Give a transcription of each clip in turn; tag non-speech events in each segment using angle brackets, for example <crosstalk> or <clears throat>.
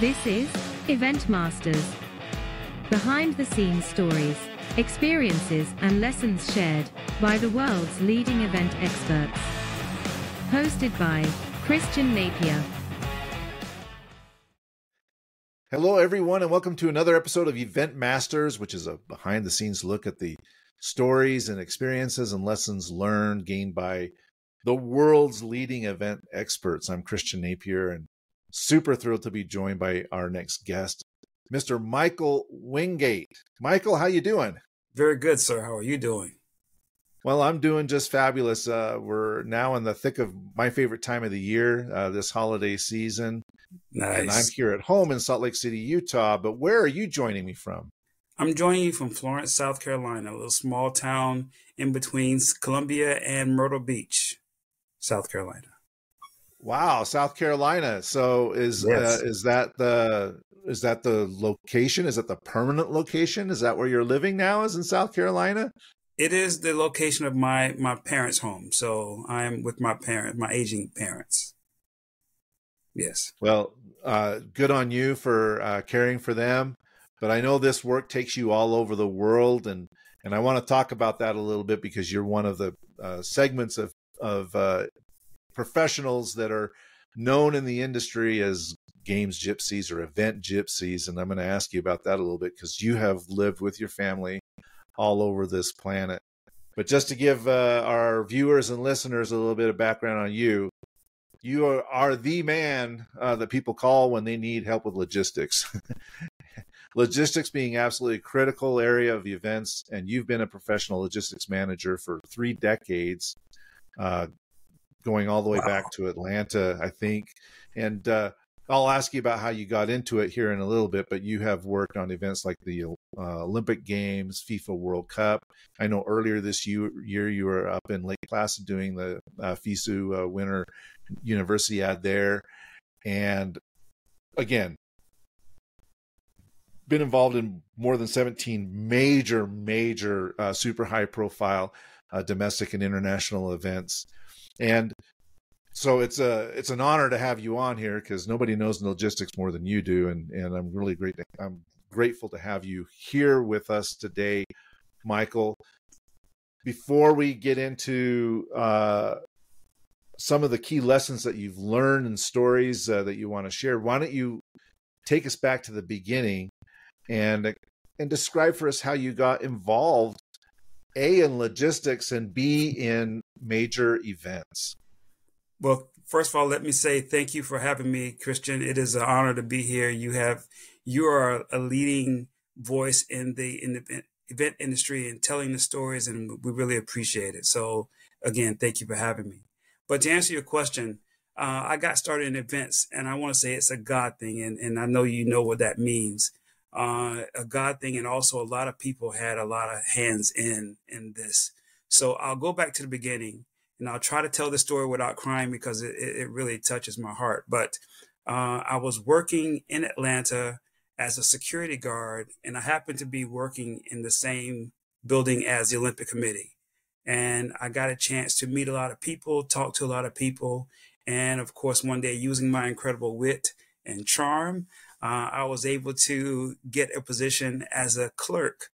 This is Event Masters. Behind the scenes stories, experiences, and lessons shared by the world's leading event experts. Hosted by Christian Napier. Hello, everyone, and welcome to another episode of Event Masters, which is a behind the scenes look at the stories and experiences and lessons learned gained by the world's leading event experts. I'm Christian Napier and super thrilled to be joined by our next guest, Mr. Michael Wingate. Michael, how you doing? Very good, sir. How are you doing? Well, I'm doing just fabulous. Uh, we're now in the thick of my favorite time of the year, uh, this holiday season. Nice. And I'm here at home in Salt Lake City, Utah. But where are you joining me from? I'm joining you from Florence, South Carolina, a little small town in between Columbia and Myrtle Beach, South Carolina. Wow, South Carolina. So is Yes. uh, is that the is that the location? Is that the permanent location? Is that where you're living now? Is in South Carolina? It is the location of my my parents' home, so I'm with my parents, my aging parents. Yes. Well, uh, good on you for uh, caring for them. But I know this work takes you all over the world, and and I want to talk about that a little bit because you're one of the uh, segments of of uh, professionals that are known in the industry as games gypsies or event gypsies, and I'm going to ask you about that a little bit because you have lived with your family all over this planet. But just to give uh, our viewers and listeners a little bit of background on you, you are, are the man uh, that people call when they need help with logistics. <laughs> logistics being absolutely critical area of events, and you've been a professional logistics manager for three decades, uh, going all the way Wow. back to Atlanta, I think. And uh, I'll ask you about how you got into it here in a little bit, but you have worked on events like the uh, Olympic Games, FIFA World Cup. I know earlier this year, year you were up in Lake Placid doing the uh, FISU uh, Winter Universiade there. And again, been involved in more than 17 major, major, uh, super high profile uh, domestic and international events. And so it's a it's an honor to have you on here because nobody knows logistics more than you do, and and I'm really great. To, I'm grateful to have you here with us today, Michael. Before we get into uh, some of the key lessons that you've learned and stories uh, that you want to share, why don't you take us back to the beginning and and describe for us how you got involved, a in logistics and b in major events. Well, first of all, let me say thank you for having me, Christian. It is an honor to be here. You have you are a leading voice in the in the event- industry and telling the stories, and we really appreciate it. So, again, thank you for having me. But to answer your question, uh, I got started in events, and I want to say it's a God thing, and, and I know you know what that means. Uh, a God thing, and also a lot of people had a lot of hands in in this. So I'll go back to the beginning and I'll try to tell the story without crying because it, it really touches my heart. But uh, I was working in Atlanta as a security guard, and I happened to be working in the same building as the Olympic Committee. And I got a chance to meet a lot of people, talk to a lot of people, and of course, one day, using my incredible wit and charm, uh, I was able to get a position as a clerk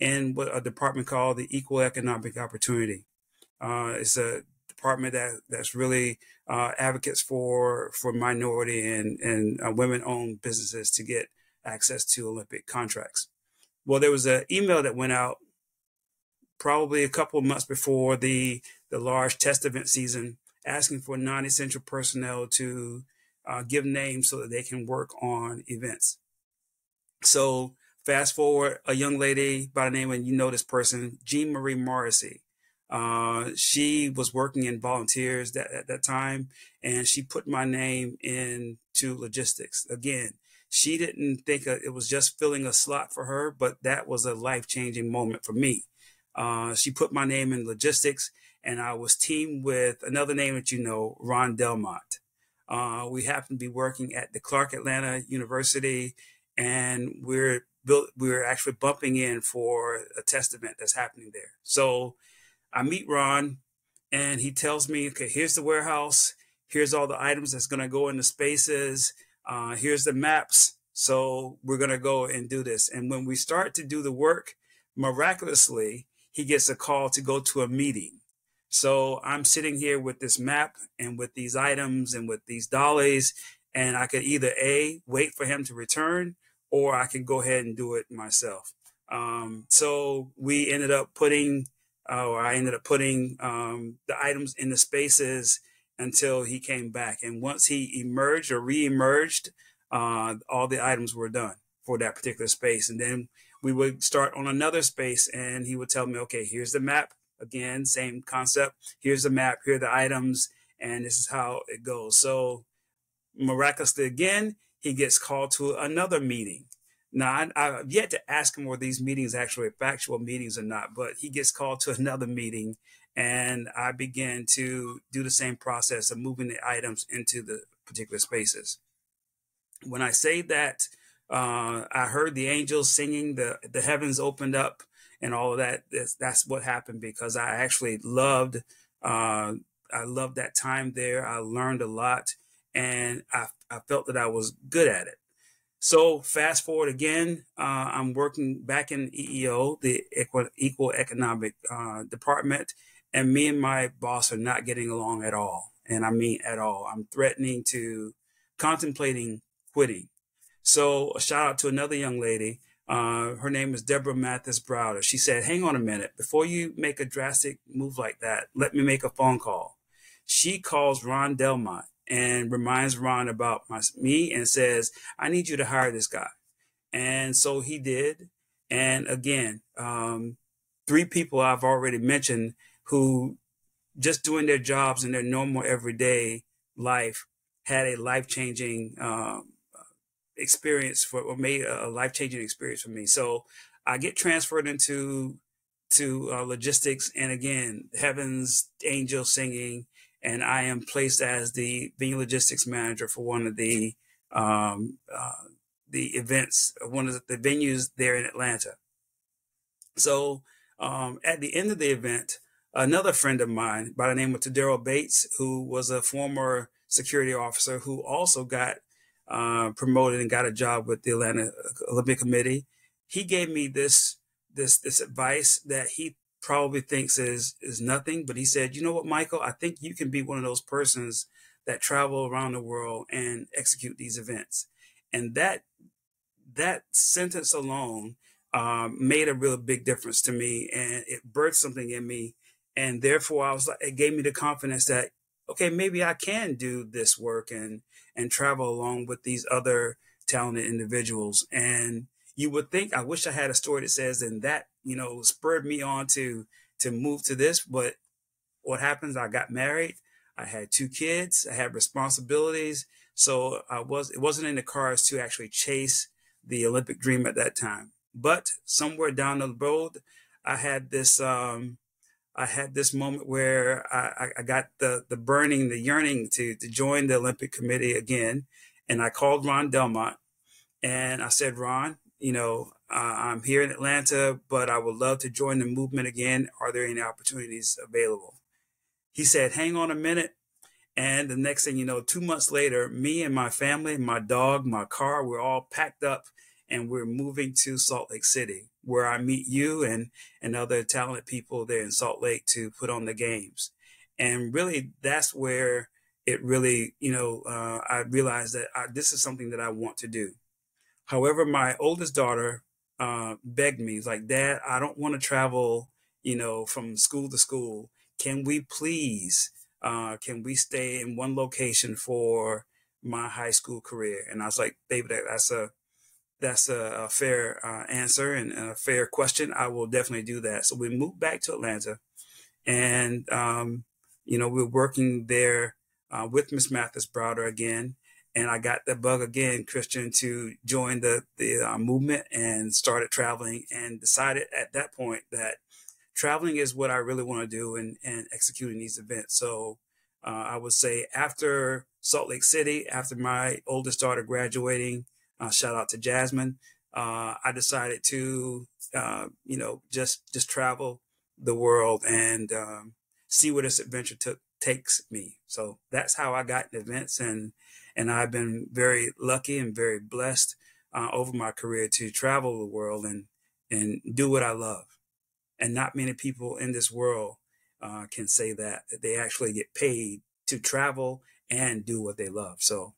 in what a department called the Equal Economic Opportunity. Uh, it's a department that that's really uh, advocates for for minority and and uh, women owned businesses to get access to Olympic contracts. Well, there was an email that went out probably a couple of months before the the large test event season, asking for non-essential personnel to uh, give names so that they can work on events. So fast forward, a young lady by the name, and you know this person, Jean Marie Morrissey. Uh, she was working in volunteers that, at that time, and she put my name into logistics. Again, she didn't think it was just filling a slot for her, but that was a life changing moment for me. Uh, she put my name in logistics, and I was teamed with another name that you know, Ron Delmont. Uh, we happen to be working at the Clark Atlanta University, and we're built. We're actually bumping in for a test event that's happening there. So I meet Ron, and he tells me, "Okay, here's the warehouse. Here's all the items that's going to go in the spaces. Uh, here's the maps. So we're going to go and do this. And when we start to do the work, miraculously, he gets a call to go to a meeting. So I'm sitting here with this map and with these items and with these dollies, and I could either A, wait for him to return, or I can go ahead and do it myself. Um, so we ended up putting, uh, or I ended up putting um, the items in the spaces until he came back. And once he emerged or re-emerged, uh, all the items were done for that particular space. And then we would start on another space, and he would tell me, okay, here's the map. Again, same concept. Here's the map. Here are the items, and this is how it goes. So miraculously, again, he gets called to another meeting. Now, I, have yet to ask him whether these meetings actually factual meetings or not, but he gets called to <laughs> another meeting, and I begin to do the same process of moving the items into the particular spaces. When I say that, uh, I heard the angels singing, the the heavens opened up, and all of that. That's, that's what happened because I actually loved. Uh, I loved that time there. I learned a lot, and I I felt that I was good at it. So fast forward again, uh, I'm working back in EEO, the Equal, Equal Economic uh, Department, and me and my boss are not getting along at all. And I mean at all. I'm threatening to, contemplating quitting. So a shout out to another young lady. Uh, her name is Deborah Mathis Browder. She said, hang on a minute. Before you make a drastic move like that, let me make a phone call. She calls Ron Delmont and reminds Ron about my, me and says, I need you to hire this guy. And so he did. And again, um, three people I've already mentioned who just doing their jobs in their normal everyday life had a life changing um, experience for or made a life changing experience for me. So I get transferred into to uh, logistics, and again, heavens angel singing, and I am placed as the venue logistics manager for one of the um, uh, the events, one of the venues there in Atlanta. So um, at the end of the event, another friend of mine by the name of Tadero Bates, who was a former security officer who also got uh, promoted and got a job with the Atlanta Olympic Committee, he gave me this this this advice that he probably thinks is is nothing, but he said, "You know what, Michael? I think you can be one of those persons that travel around the world and execute these events." And that that sentence alone um, made a real big difference to me, and it birthed something in me. And therefore, I was like, it gave me the confidence that okay, maybe I can do this work and and travel along with these other talented individuals. And you would think I wish I had a story that says and that you know spurred me on to to move to this. But what happens? I got married. I had two kids. I had responsibilities. So I was it wasn't in the cards to actually chase the Olympic dream at that time. But somewhere down the road, I had this um, I had this moment where I, I got the the burning, the yearning to to join the Olympic Committee again, and I called Ron Delmont, and I said, Ron, you know, uh, I'm here in Atlanta, but I would love to join the movement again. Are there any opportunities available? He said, hang on a minute. And the next thing you know, two months later, me and my family, my dog, my car, we're all packed up and we're moving to Salt Lake City, where I meet you and, and other talented people there in Salt Lake to put on the games. And really, that's where it really, you know, uh, I realized that I, this is something that I want to do. However, my oldest daughter uh, begged me, like, Dad, I don't want to travel, you know, from school to school. Can we please, uh, can we stay in one location for my high school career? And I was like, David, that's a, that's a, a fair uh, answer and a fair question. I will definitely do that. So we moved back to Atlanta, and um, you know we're working there uh, with Miss Mathis Browder again, and I got the bug again, Christian, to join the the uh, movement and started traveling and decided at that point that traveling is what I really want to do and and executing these events. So uh, I would say after Salt Lake City, after my oldest daughter graduating, uh, shout out to Jasmine, uh, I decided to uh, you know just just travel the world and um, see where this adventure took takes me. So that's how I got in events and and I've been very lucky and very blessed uh, over my career to travel the world and and do what I love. And not many people in this world uh, can say that that they actually get paid to travel and do what they love. So,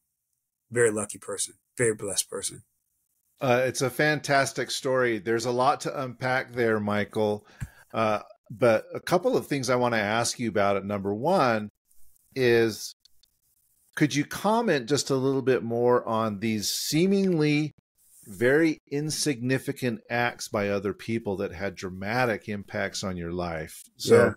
very lucky person, very blessed person. Uh, it's a fantastic story. There's a lot to unpack there, Michael. Uh, but a couple of things I want to ask you about it. Number one is could you comment just a little bit more on these seemingly very insignificant acts by other people that had dramatic impacts on your life? So yeah.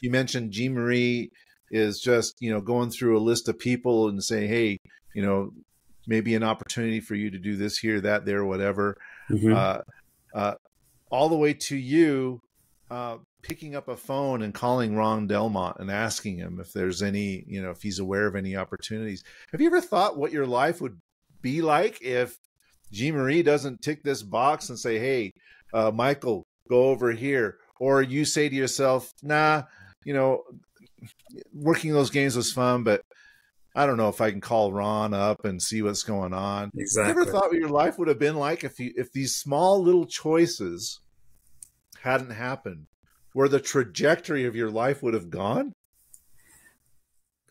you mentioned Jean Marie is just, you know, going through a list of people and saying, hey, you know, maybe an opportunity for you to do this here, that, there, whatever. Mm-hmm. Uh, uh, all the way to you uh, picking up a phone and calling Ron Delmont and asking him if there's any, you know, if he's aware of any opportunities. Have you ever thought what your life would be like if Jean Marie doesn't tick this box and say, "Hey, uh, Michael, go over here," or you say to yourself, "Nah, you know, working those games was fun, but I don't know if I can call Ron up and see what's going on." Exactly. You ever thought what your life would have been like if you if these small little choices hadn't happened? where the trajectory of your life would have gone?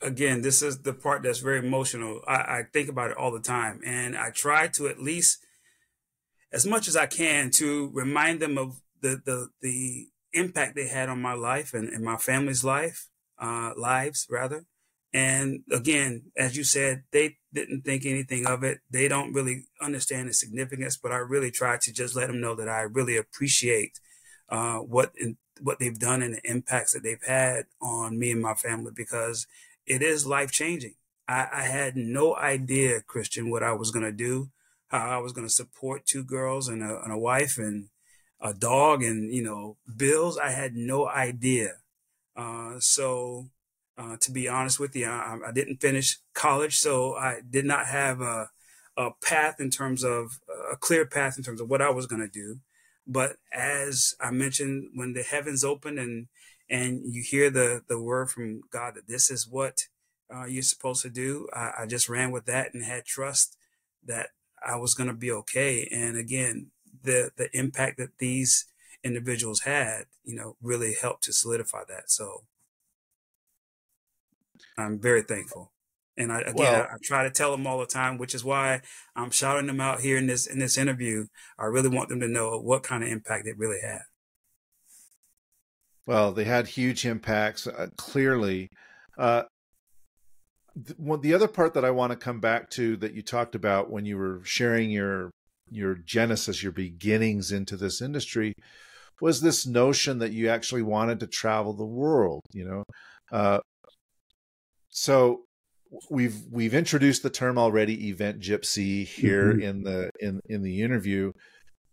Again, this is the part that's very emotional. I, I think about it all the time, and I try to at least, as much as I can, to remind them of the the the impact they had on my life and, and my family's life, uh, lives rather. And again, as you said, they didn't think anything of it. They don't really understand the significance, but I really try to just let them know that I really appreciate uh, what in, what they've done and the impacts that they've had on me and my family because it is life changing. I, I, had no idea, Christian, what I was going to do, how I was going to support two girls and a, and a wife and a dog and, you know, bills. I had no idea. Uh, so, uh, to be honest with you, I, I, didn't finish college, so I did not have a, a path in terms of a clear path in terms of what I was going to do. But as I mentioned, when the heavens open and and you hear the the word from God that this is what uh, you're supposed to do, I, I just ran with that and had trust that I was going to be okay. And again, the the impact that these individuals had, you know, really helped to solidify that. So I'm very thankful. And I, again, well, I, I, try to tell them all the time, which is why I'm shouting them out here in this in this interview. I really want them to know what kind of impact it really had. Well, they had huge impacts, uh, clearly. Uh, th- the other part that I want to come back to that you talked about when you were sharing your your genesis, your beginnings into this industry, was this notion that you actually wanted to travel the world. You know, uh, so we've we've introduced the term already event gypsy here mm-hmm. in the in in the interview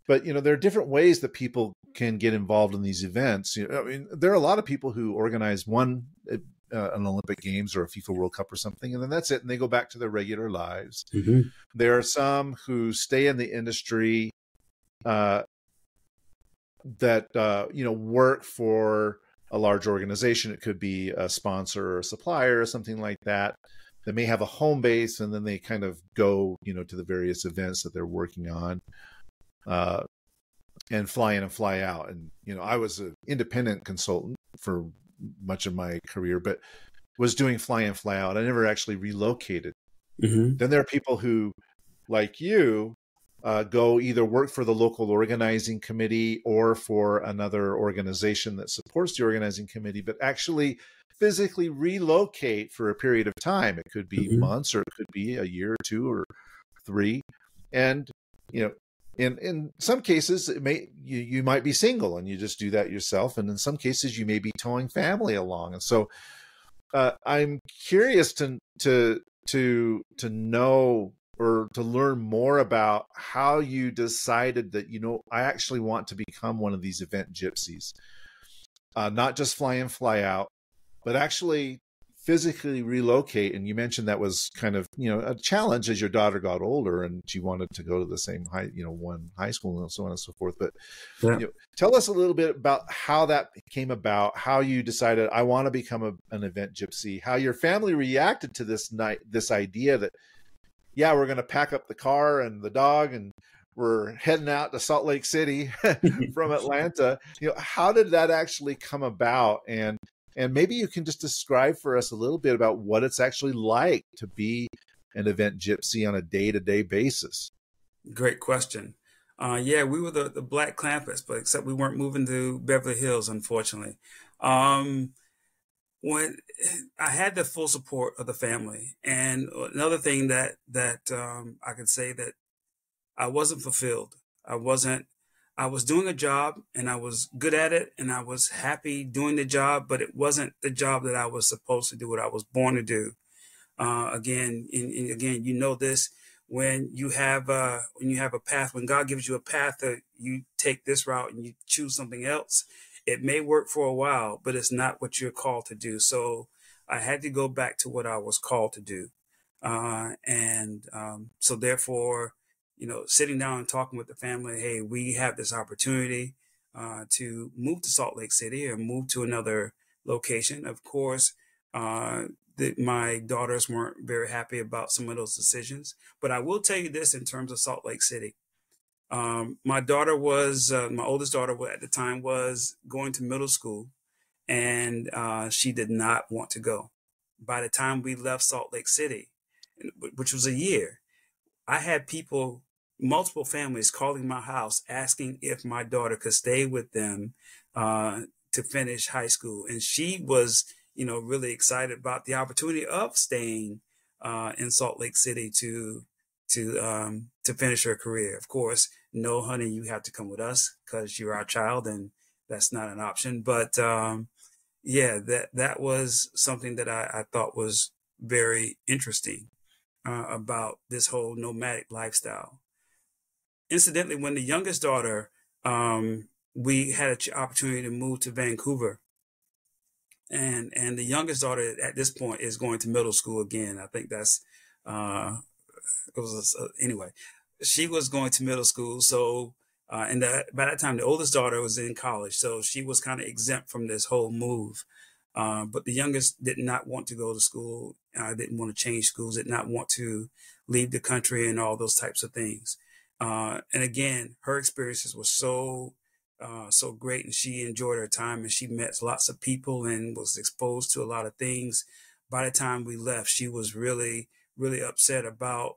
but you know there are different ways that people can get involved in these events you know, i mean there are a lot of people who organize one uh, an olympic games or a fifa world cup or something and then that's it and they go back to their regular lives mm-hmm. there are some who stay in the industry uh, that uh, you know work for a large organization. It could be a sponsor or a supplier or something like that they may have a home base and then they kind of go you know to the various events that they're working on uh, and fly in and fly out. And you know i was an independent consultant for much of my career but was doing fly in fly out. I never actually relocated. Mm-hmm. then there are people who like you uh, go either work for the local organizing committee or for another organization that supports the organizing committee but actually physically relocate for a period of time. It could be mm-hmm. months or it could be a year or two or three. And, you know, in in some cases it may you, you might be single and you just do that yourself. And in some cases you may be towing family along. And so uh, I'm curious to to to to know or to learn more about how you decided that you know I actually want to become one of these event gypsies, uh, not just fly in fly out, but actually physically relocate and you mentioned that was kind of you know a challenge as your daughter got older and she wanted to go to the same high you know one high school and so on and so forth but yeah. you know, tell us a little bit about how that came about how you decided i want to become a, an event gypsy how your family reacted to this night this idea that yeah, we're going to pack up the car and the dog and we're heading out to Salt Lake City <laughs> from Atlanta. You know, how did that actually come about? And and maybe you can just describe for us a little bit about what it's actually like to be an event gypsy on a day to day basis. Great question. Uh, yeah, we were the, the Black Clampetts, but except we weren't moving to Beverly Hills, unfortunately. Um, when I had the full support of the family, and another thing that that um, I could say that I wasn't fulfilled. I wasn't. I was doing a job and I was good at it and I was happy doing the job, but it wasn't the job that I was supposed to do, what I was born to do. Uh, again, and, and again, you know this when you have uh, when you have a path, when God gives you a path that you take this route and you choose something else, it may work for a while, but it's not what you're called to do. So I had to go back to what I was called to do. Uh, and um, so therefore, you know, sitting down and talking with the family, hey, we have this opportunity uh, to move to Salt Lake City or move to another location. Of course, uh, the, my daughters weren't very happy about some of those decisions. But I will tell you this in terms of Salt Lake City. Um, my daughter was, uh, my oldest daughter at the time was going to middle school and uh, she did not want to go. By the time we left Salt Lake City, which was a year, I had people, multiple families calling my house asking if my daughter could stay with them uh, to finish high school. And she was, you know, really excited about the opportunity of staying uh, in Salt Lake City to to um, to finish her career. Of course, no, honey, you have to come with us because you're our child, and that's not an option. But um, yeah, that that was something that I, I thought was very interesting uh, about this whole nomadic lifestyle. Incidentally, when the youngest daughter, um, we had an opportunity to move to Vancouver, and and the youngest daughter at this point is going to middle school again. I think that's uh, it was uh, anyway. She was going to middle school, so uh, and that, by that time the oldest daughter was in college, so she was kind of exempt from this whole move. Uh, but the youngest did not want to go to school. Uh, didn't want to change schools. Did not want to leave the country and all those types of things. Uh, and again, her experiences were so uh, so great, and she enjoyed her time, and she met lots of people and was exposed to a lot of things. By the time we left, she was really really upset about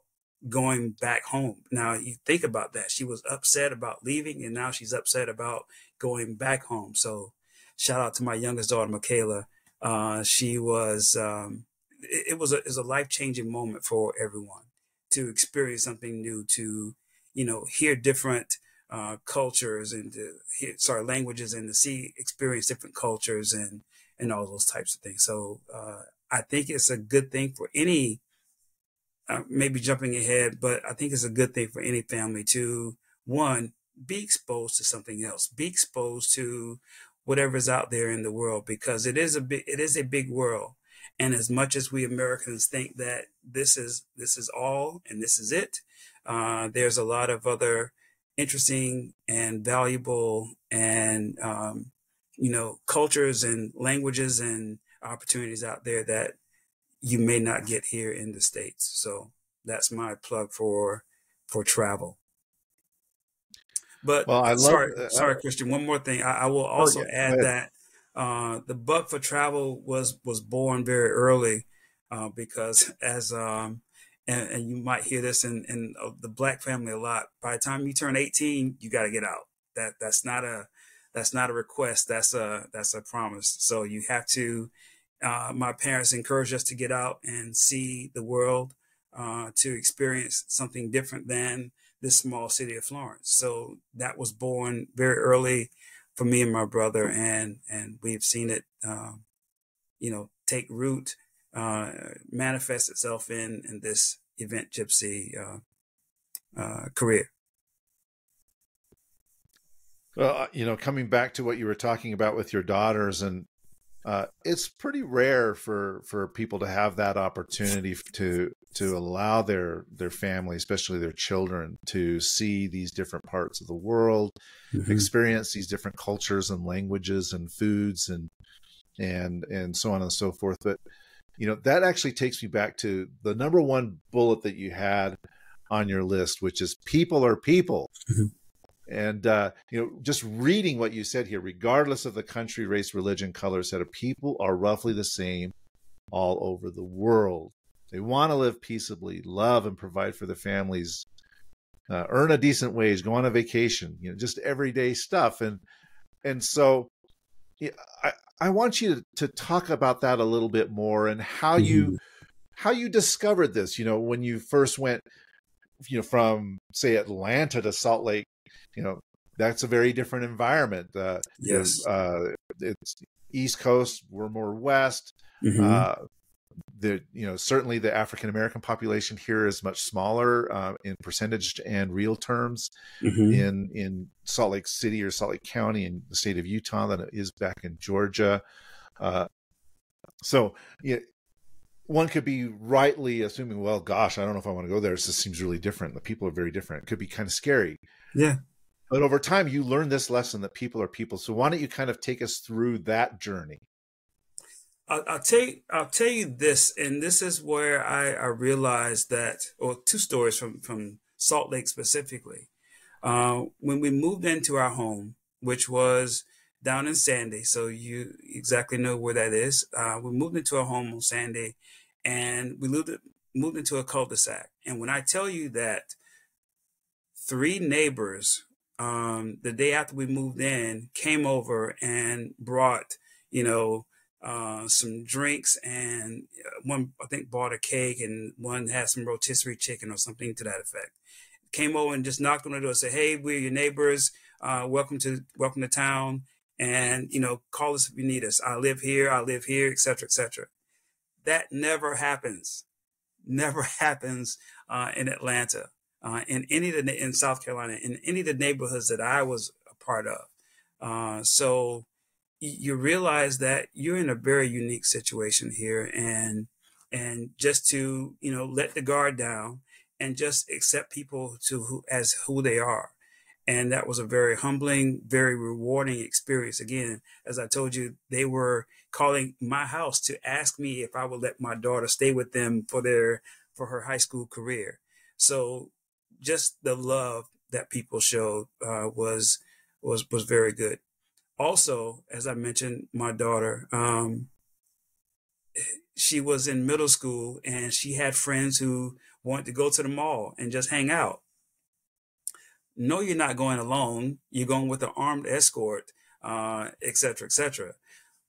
going back home. Now you think about that. She was upset about leaving and now she's upset about going back home. So shout out to my youngest daughter, Michaela. Uh, she was, um, it, it, was a, it was a life changing moment for everyone to experience something new, to, you know, hear different, uh, cultures and to hear, sorry, languages and to see, experience different cultures and, and all those types of things. So, uh, I think it's a good thing for any uh, maybe jumping ahead, but I think it's a good thing for any family to one be exposed to something else, be exposed to whatever's out there in the world because it is a big it is a big world. And as much as we Americans think that this is this is all and this is it, uh, there's a lot of other interesting and valuable and um, you know cultures and languages and opportunities out there that you may not get here in the states. So that's my plug for for travel. But well, I love, sorry, uh, sorry, Christian. One more thing. I, I will oh, also oh, yeah, add that uh, the bug for travel was was born very early uh, because <laughs> as um, and, and, you might hear this in, in uh, the black family a lot. By the time you turn 18, you got to get out. That that's not a that's not a request. That's a that's a promise. So you have to uh, my parents encouraged us to get out and see the world, uh, to experience something different than this small city of Florence. So that was born very early for me and my brother, and and we've seen it, um, you know, take root, uh, manifest itself in in this event gypsy uh, uh, career. Well, you know, coming back to what you were talking about with your daughters and uh, it's pretty rare for for people to have that opportunity to to allow their their family, especially their children, to see these different parts of the world, mm-hmm. experience these different cultures and languages and foods and and and so on and so forth. But you know that actually takes me back to the number one bullet that you had on your list, which is people are people. Mm-hmm. And uh, you know, just reading what you said here, regardless of the country, race, religion, color, set of people are roughly the same all over the world. They want to live peaceably, love and provide for their families, uh, earn a decent wage, go on a vacation, you know, just everyday stuff. And and so yeah, I, I want you to, to talk about that a little bit more and how mm-hmm. you how you discovered this, you know, when you first went you know from say Atlanta to Salt Lake, you know that's a very different environment. Uh, yes, uh, it's East Coast. We're more West. Mm-hmm. Uh, the you know certainly the African American population here is much smaller uh, in percentage and real terms mm-hmm. in in Salt Lake City or Salt Lake County in the state of Utah than it is back in Georgia. Uh, so yeah, one could be rightly assuming, well, gosh, I don't know if I want to go there. This seems really different. The people are very different. It could be kind of scary. Yeah. But over time, you learn this lesson that people are people. So why don't you kind of take us through that journey? I'll, tell you, I'll tell you this, and this is where I, I realized that, or two stories from from Salt Lake specifically. Uh, when we moved into our home, which was down in Sandy, so you exactly know where that is. Uh, we moved into a home on Sandy, and we moved moved into a cul-de-sac. And when I tell you that three neighbors, um, the day after we moved in, came over and brought, you know, uh, some drinks, and uh, one I think bought a cake, and one had some rotisserie chicken or something to that effect. Came over and just knocked on the door, and said, "Hey, we're your neighbors. Uh, welcome to welcome to town." and you know call us if you need us i live here i live here etc etc that never happens never <laughs> happens uh, in atlanta uh, in any of the in south carolina in any of the neighborhoods that i was a part of uh, so you realize that you're in a very unique situation here and and just to you know let the guard down and just accept people to who as who they are and that was a very humbling, very rewarding experience. Again, as I told you, they were calling my house to ask me if I would let my daughter stay with them for their for her high school career. So just the love that people showed uh, was was was very good. Also, as I mentioned, my daughter, um, she was in middle school and she had friends who wanted to go to the mall and just hang out no, you're not going alone. You're going with an armed escort, uh, et cetera, et cetera.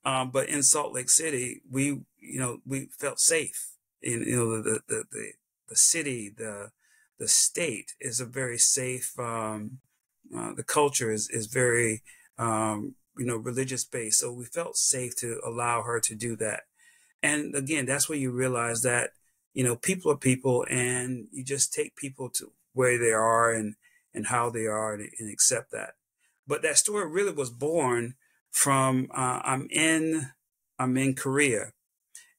Um, but in Salt Lake City, we, you know, we felt safe. In, you know, the, the, the, the city, the, the state is a very safe, um, uh, the culture is, is very, um, you know, religious based. So we felt safe to allow her to do that. And again, that's where you realize that, you know, people are people and you just take people to where they are and, and how they are and, and accept that. But that story really was born from uh, I'm in I'm in Korea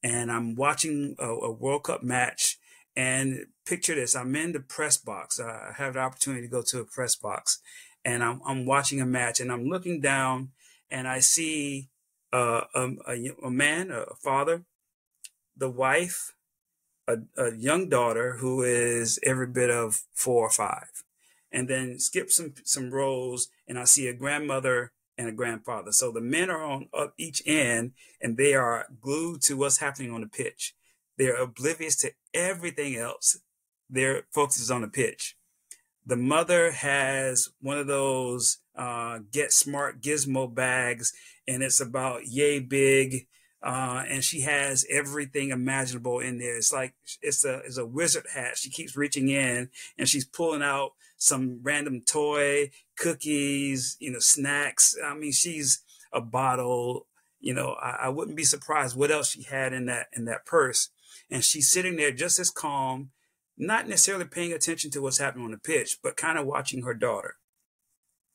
and I'm watching a, a, World Cup match. And picture this: I'm in the press box. I have the opportunity to go to a press box, and I'm I'm watching a match, and I'm looking down, and I see uh, a, a, a man, a father, the wife, a, a young daughter who is every bit of four or five and then skip some some rows and I see a grandmother and a grandfather. So the men are on each end and they are glued to what's happening on the pitch. They're oblivious to everything else. Their focus is on the pitch. The mother has one of those uh, get smart gizmo bags and it's about yay big uh, and she has everything imaginable in there. It's like it's a it's a wizard hat. She keeps reaching in and she's pulling out some random toy, cookies, you know, snacks. I mean, she's a bottle. You know, I, I wouldn't be surprised what else she had in that in that purse. And she's sitting there just as calm, not necessarily paying attention to what's happening on the pitch, but kind of watching her daughter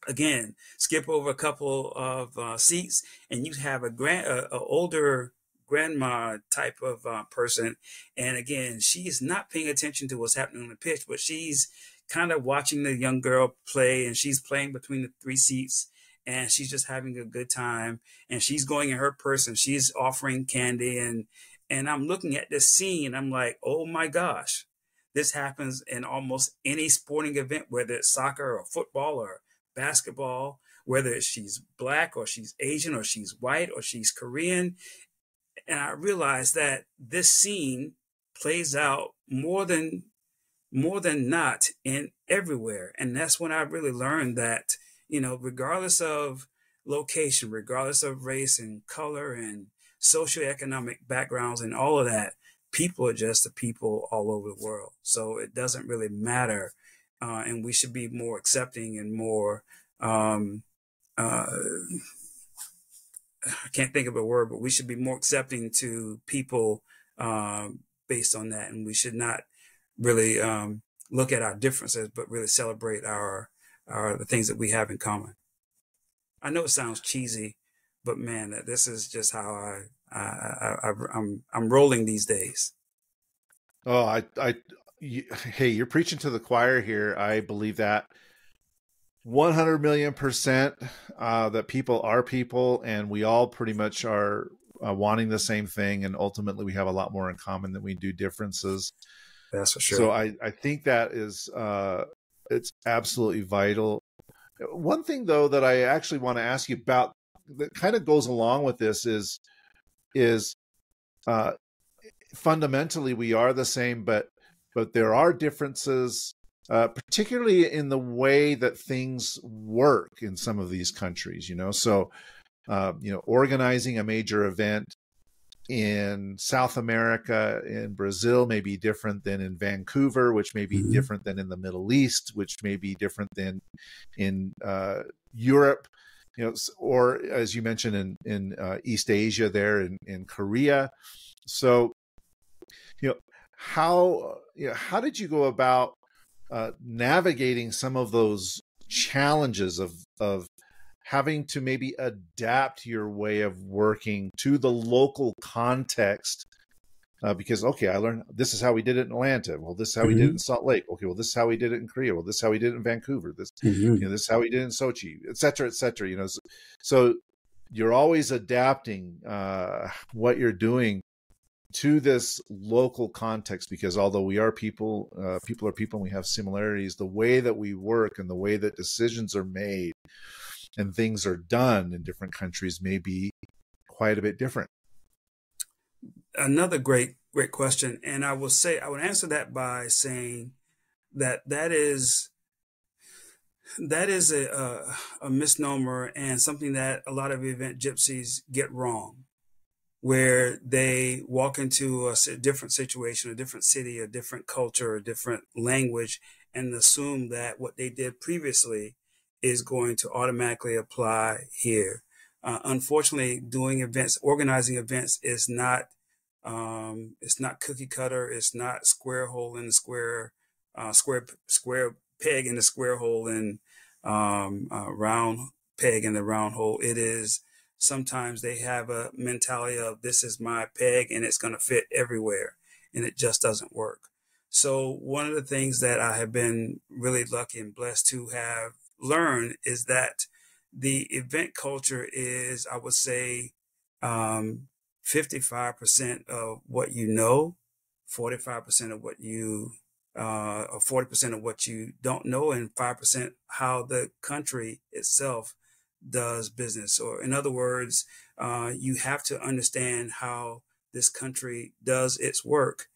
again, skip over a couple of uh, seats, and you have a grand, a, a older grandma type of uh, person, and again, she is not paying attention to what's happening on the pitch, but she's kind of watching the young girl play, and she's playing between the three seats. And she's just having a good time, and she's going in her purse, and she's offering candy, and And I'm looking at this scene. I'm like, oh my gosh, this happens in almost any sporting event, whether it's soccer or football or basketball, whether she's black or she's Asian or she's white or she's Korean. And I realized that this scene plays out more than more than not in everywhere. And that's when I really learned that, you know, regardless of location, regardless of race and color and socioeconomic backgrounds and all of that, people are just the people all over the world. So it doesn't really matter. Uh, and we should be more accepting and more, um, uh, I can't think of a word, but we should be more accepting to people uh, based on that. And we should not really um, look at our differences, but really celebrate our, our the things that we have in common. I know it sounds cheesy, but man, this is just how I, I, I, I I'm I'm rolling these days. Oh, I, I, you, hey, you're preaching to the choir here. I believe that 100 million percent uh, that people are people, and we all pretty much are uh, wanting the same thing, and ultimately we have a lot more in common than we do differences. That's for sure. So I, I think that is uh, it's absolutely vital. One thing though that I actually want to ask you about that kind of goes along with this is is uh, fundamentally we are the same, but but there are differences, uh, particularly in the way that things work in some of these countries. You know, so uh, you know, organizing a major event in South America, in Brazil, may be different than in Vancouver, which may be mm-hmm. different than in the Middle East, which may be different than in uh, Europe, you know, or as you mentioned in in uh, East Asia, there in in Korea. So, you know, how you know, how did you go about uh, navigating some of those challenges of of having to maybe adapt your way of working to the local context uh, because okay i learned this is how we did it in atlanta well this is how mm-hmm. we did it mm-hmm. in salt lake okay well this is how we did it in korea well this is how we did it in vancouver this mm-hmm. you know this is how we did it in sochi et cetera et cetera you know so, so you're always adapting uh, what you're doing to this local context because although we are people uh, people are people and we have similarities the way that we work and the way that decisions are made and things are done in different countries may be quite a bit different. Another great, great question. And I will say, I would answer that by saying that that is that is a, a, a, misnomer and something that a lot of event gypsies get wrong, where they walk into a different situation, a different city, a different culture, a different language, and assume that what they did previously is going to automatically apply here. Uh, unfortunately, doing events, organizing events is not um, it's not cookie cutter. It's not square hole in the square, uh, square square peg in the square hole and um, uh, round peg in the round hole. It is sometimes they have a mentality of this is my peg and it's going to fit everywhere, and it just doesn't work. So one of the things that I have been really lucky and blessed to have learned is that the event culture is, I would say, um, 55% of what you know, 45% of what you, uh, or 40% of what you don't know, and 5% how the country itself does business. Or, in other words, uh, you have to understand how this country does its work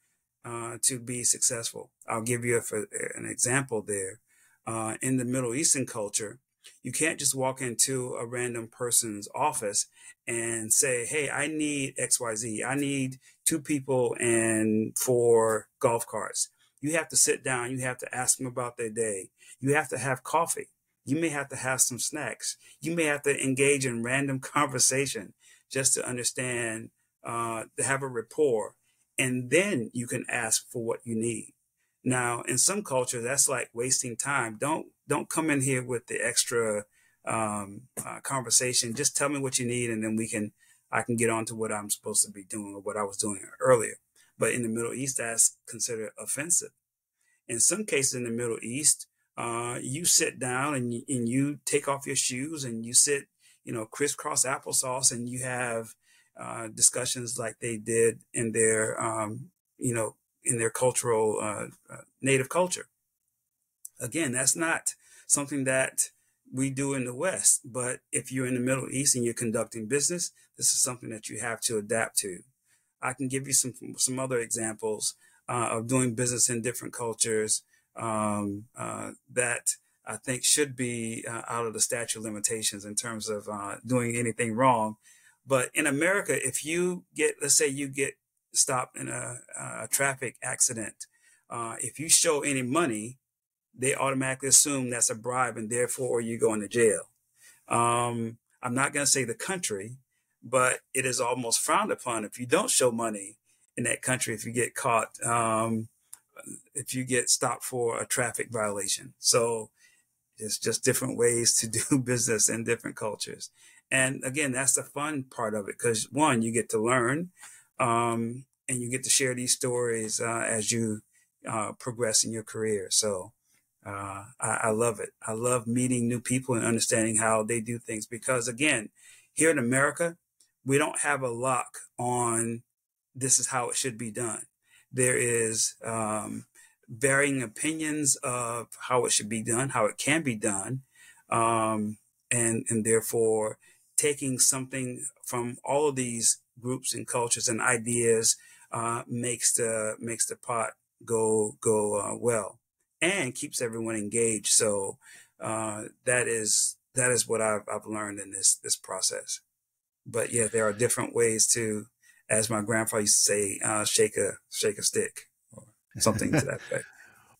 uh, to be successful. I'll give you a, an example there uh, in the Middle Eastern culture, you can't just walk into a random person's office and say, Hey, I need XYZ. I need two people and four golf carts. You have to sit down. You have to ask them about their day. You have to have coffee. You may have to have some snacks. You may have to engage in random <laughs> conversation just to understand, uh, to have a rapport. And then you can ask for what you need. Now, in some cultures, that's like wasting time. Don't don't come in here with the extra um, uh, conversation. Just tell me what you need, and then we can I can get on to what I'm supposed to be doing or what I was doing earlier. But in the Middle East, that's considered offensive. In some cases, in the Middle East, uh, you sit down and you, and you take off your shoes and you sit, you know, crisscross applesauce, and you have uh, discussions like they did in their, um, you know, in their cultural uh, uh, native culture. Again, that's not something that we do in the West, but if you're in the Middle East and you're conducting business, this is something that you have to adapt to. I can give you some some other examples uh, of doing business in different cultures um, uh, that I think should be uh, out of the statute of limitations in terms of uh, doing anything wrong. But in America, if you get, let's say you get stopped in a, a traffic accident, uh, if you show any money, they automatically assume that's a bribe and therefore you're going to jail. Um, I'm not going to say the country, but it is almost frowned upon if you don't show money in that country if you get caught, um, if you get stopped for a traffic violation. So it's just different ways to <laughs> do business in different cultures. And again, that's the fun part of it because one, you get to learn um, and you get to share these stories uh, as you uh, progress in your career. So uh, I, I, love it. I love meeting new people and understanding how they do things because, again, here in America, we don't have a lock on this is how it should be done. There is um, varying opinions of how it should be done, how it can be done, um, and and therefore taking something from all of these groups and cultures and ideas uh, makes the makes the pot go go uh, well and keeps everyone engaged. So uh, that is that is what I've I've learned in this this process. But yeah, there are different ways to, as my grandfather used to say, uh, shake a shake a stick or something to that effect. <laughs>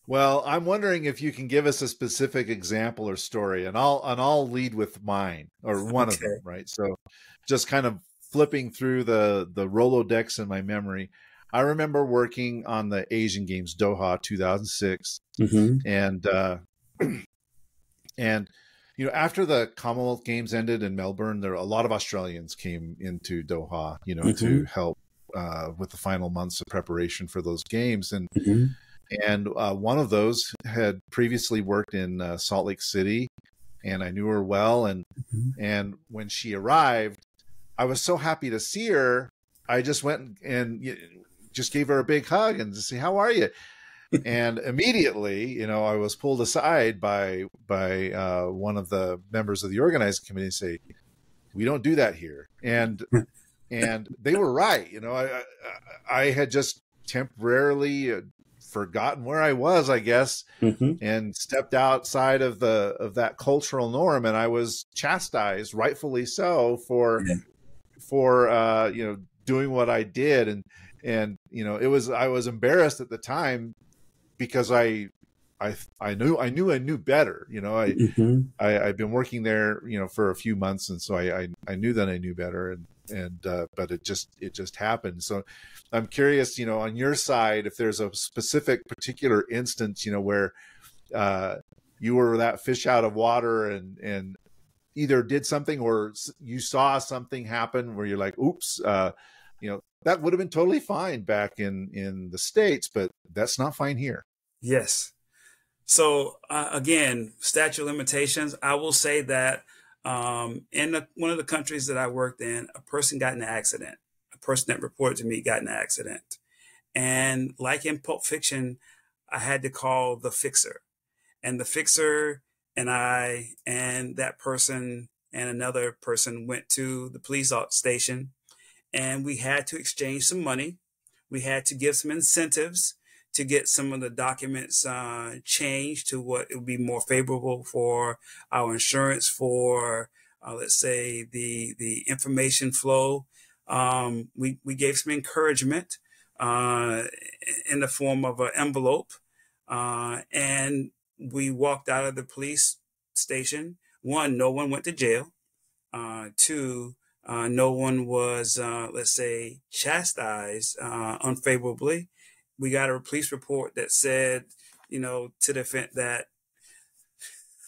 Well, I'm wondering if you can give us a specific example or story, and I'll and I'll lead with mine or one okay. of them, right? So, just kind of flipping through the the Rolodex in my memory. I remember working on the Asian Games Doha 2006, mm-hmm. and uh, <clears throat> and you know after the Commonwealth Games ended in Melbourne, there a lot of Australians came into Doha, you know, mm-hmm. to help uh, with the final months of preparation for those games, and mm-hmm and uh, one of those had previously worked in uh, Salt Lake City, and I knew her well. And mm-hmm. and when she arrived, I was so happy to see her. I just went and just gave her a big hug and just say, "How are you?" <laughs> and immediately, you know, I was pulled aside by by uh, one of the members of the organizing committee and say, "We don't do that here." And <laughs> and they were right. You know, I I, I had just temporarily uh, forgotten where I was, I guess, mm-hmm. and stepped outside of the of that cultural norm, and I was chastised, rightfully so, for yeah. for uh, you know doing what I did, and and you know it was I was embarrassed at the time because I I I knew I knew I knew better. You know, I, mm-hmm. I I've been working there, you know, for a few months, and so I I, I knew that I knew better, and and uh, but it just it just happened. So I'm curious, you know, on your side, if there's a specific particular instance, you know, where uh, you were that fish out of water and and either did something or you saw something happen where you're like, oops, uh, you know, that would have been totally fine back in in the states, but that's not fine here. Yes. So uh, again, statute limitations. I will say that um, in the, one of the countries that I worked in, a person got in an accident. A person that reported to me got in an accident. And like in Pulp Fiction, I had to call the fixer. And the fixer and I and that person and another person went to the police station and we had to exchange some money. We had to give some incentives to get some of the documents uh, changed to what would be more favorable for our insurance for uh, let's say the the information flow. Um, we, we gave some encouragement uh, in the form of an envelope uh, and we walked out of the police station. One no one went to jail. Uh, two uh, no one was let's say chastised unfavorably we got a police report that said, you know, to the effect that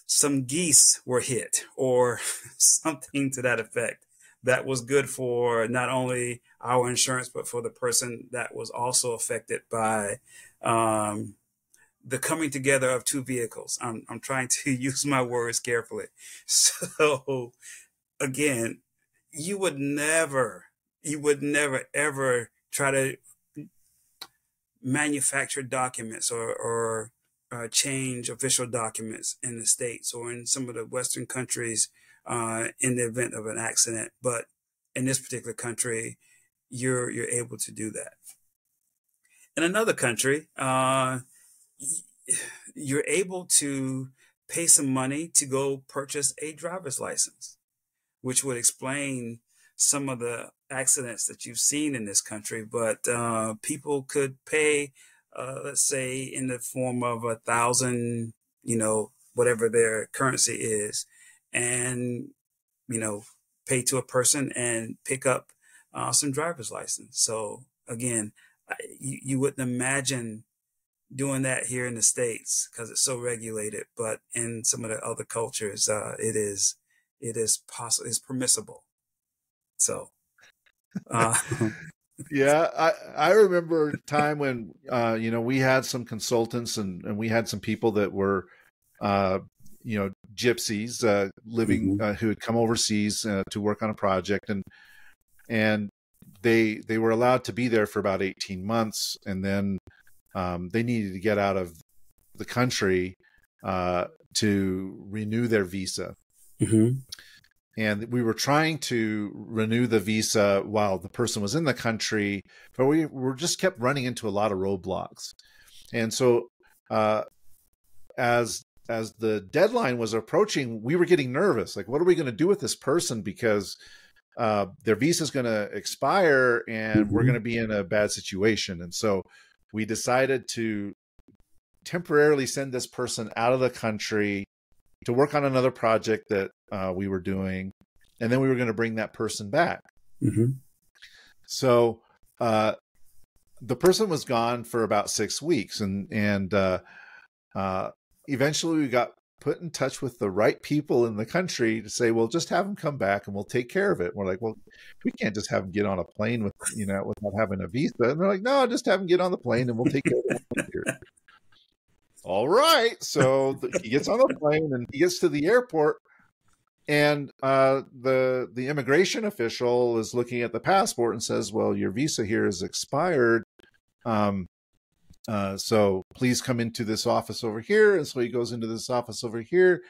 some geese were hit or <laughs> something to that effect. That was good for not only our insurance, but for the person that was also affected by um, the coming together of two vehicles. I'm, I'm trying to <laughs> use my words carefully. <laughs> So, again, you would never you would never ever try to manufacture documents or, or uh, change official documents in the states or in some of the Western countries uh, in the event of an accident. But in this particular country, you're you're able to do that. In another country, uh, you're able to pay some money to go purchase a driver's license, which would explain some of the accidents that you've seen in this country. But uh, people could pay, uh, let's say, in the form of a thousand, you know, whatever their currency is, and you know, pay to a person and pick up uh, some driver's license. So again, you, you wouldn't imagine doing that here in the states because it's so regulated, but in some of the other cultures, uh, it is it is possible, it's permissible. So, <laughs> uh, yeah, I I remember a <laughs> time when uh, you know we had some consultants and and we had some people that were uh, you know gypsies uh, living mm-hmm. uh, who had come overseas uh, to work on a project and and they they were allowed to be there for about 18 months and then um, they needed to get out of the country uh, to renew their visa mm-hmm. And we were trying to renew the visa while the person was in the country but we were just kept running into a lot of roadblocks and so uh, as as the deadline was approaching, we were getting nervous. Like, what are we going to do with this person? Because uh, their visa is going to expire and mm-hmm. we're going to be in a bad situation. And so we decided to temporarily send this person out of the country to work on another project that uh, we were doing. And then we were going to bring that person back. Mm-hmm. So uh, the person was gone for about six weeks. And, and, uh, uh eventually we got put in touch with the right people in the country to say, well, just have them come back and we'll take care of it. And we're like, well, we can't just have them get on a plane with, you know, without having a visa. And they're like, no, just have them get on the plane and we'll take care of it. <laughs> All right. So he gets on the plane and he gets to the airport and uh, the the immigration official is looking at the passport and says, "Well, your visa here is expired. Um, uh, so please come into this office over here. And so he goes into this office over here.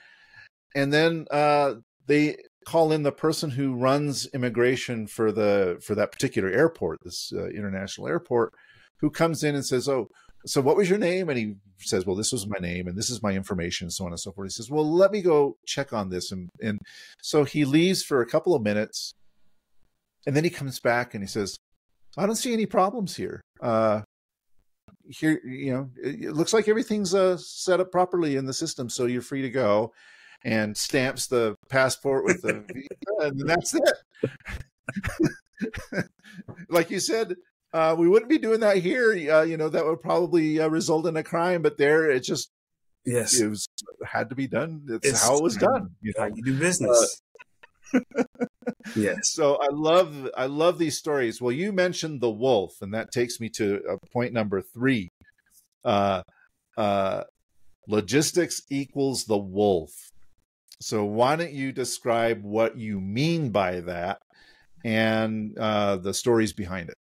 And then uh, they call in the person who runs immigration for the for that particular airport, this uh, international airport, who comes in and says, "Oh, so what was your name?" And he says, "Well, this was my name, and this is my information, so on and so forth." He says, "Well, let me go check on this," and and so he leaves for a couple of minutes, and then he comes back and he says, "I don't see any problems here. Uh, here you know it looks like everything's uh, set up properly in the system so you're free to go and stamps the passport with the <laughs> visa, and that's it <laughs> like you said uh, we wouldn't be doing that here uh, you know that would probably uh, result in a crime but there it just yes it was had to be done it's, it's how it was done you know how you do business <laughs> <laughs> yes. So I love I love these stories. Well, you mentioned the wolf, and that takes me to uh, point number three. Uh, uh, logistics equals the wolf. So why don't you describe what you mean by that and uh, the stories behind it?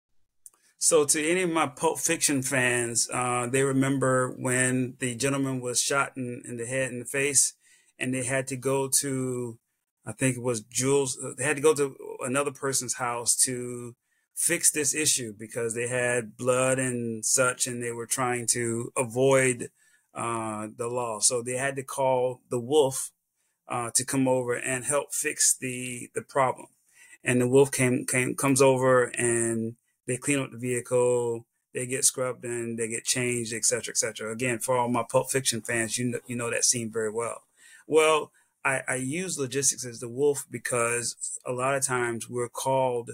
So, to any of my Pulp Fiction fans, uh, they remember when the gentleman was shot in, in the head and the face, and they had to go to I think it was Jules. Uh, they had to go to another person's house to fix this issue because they had blood and such, and they were trying to avoid uh, the law. So they had to call the wolf uh, to come over and help fix the the problem. And the wolf came came comes over and they clean up the vehicle. They get scrubbed and they get changed, etc., etc. Again, for all my Pulp Fiction fans, you know you know that scene very well. Well, I, I use logistics as the wolf because a lot of times we're called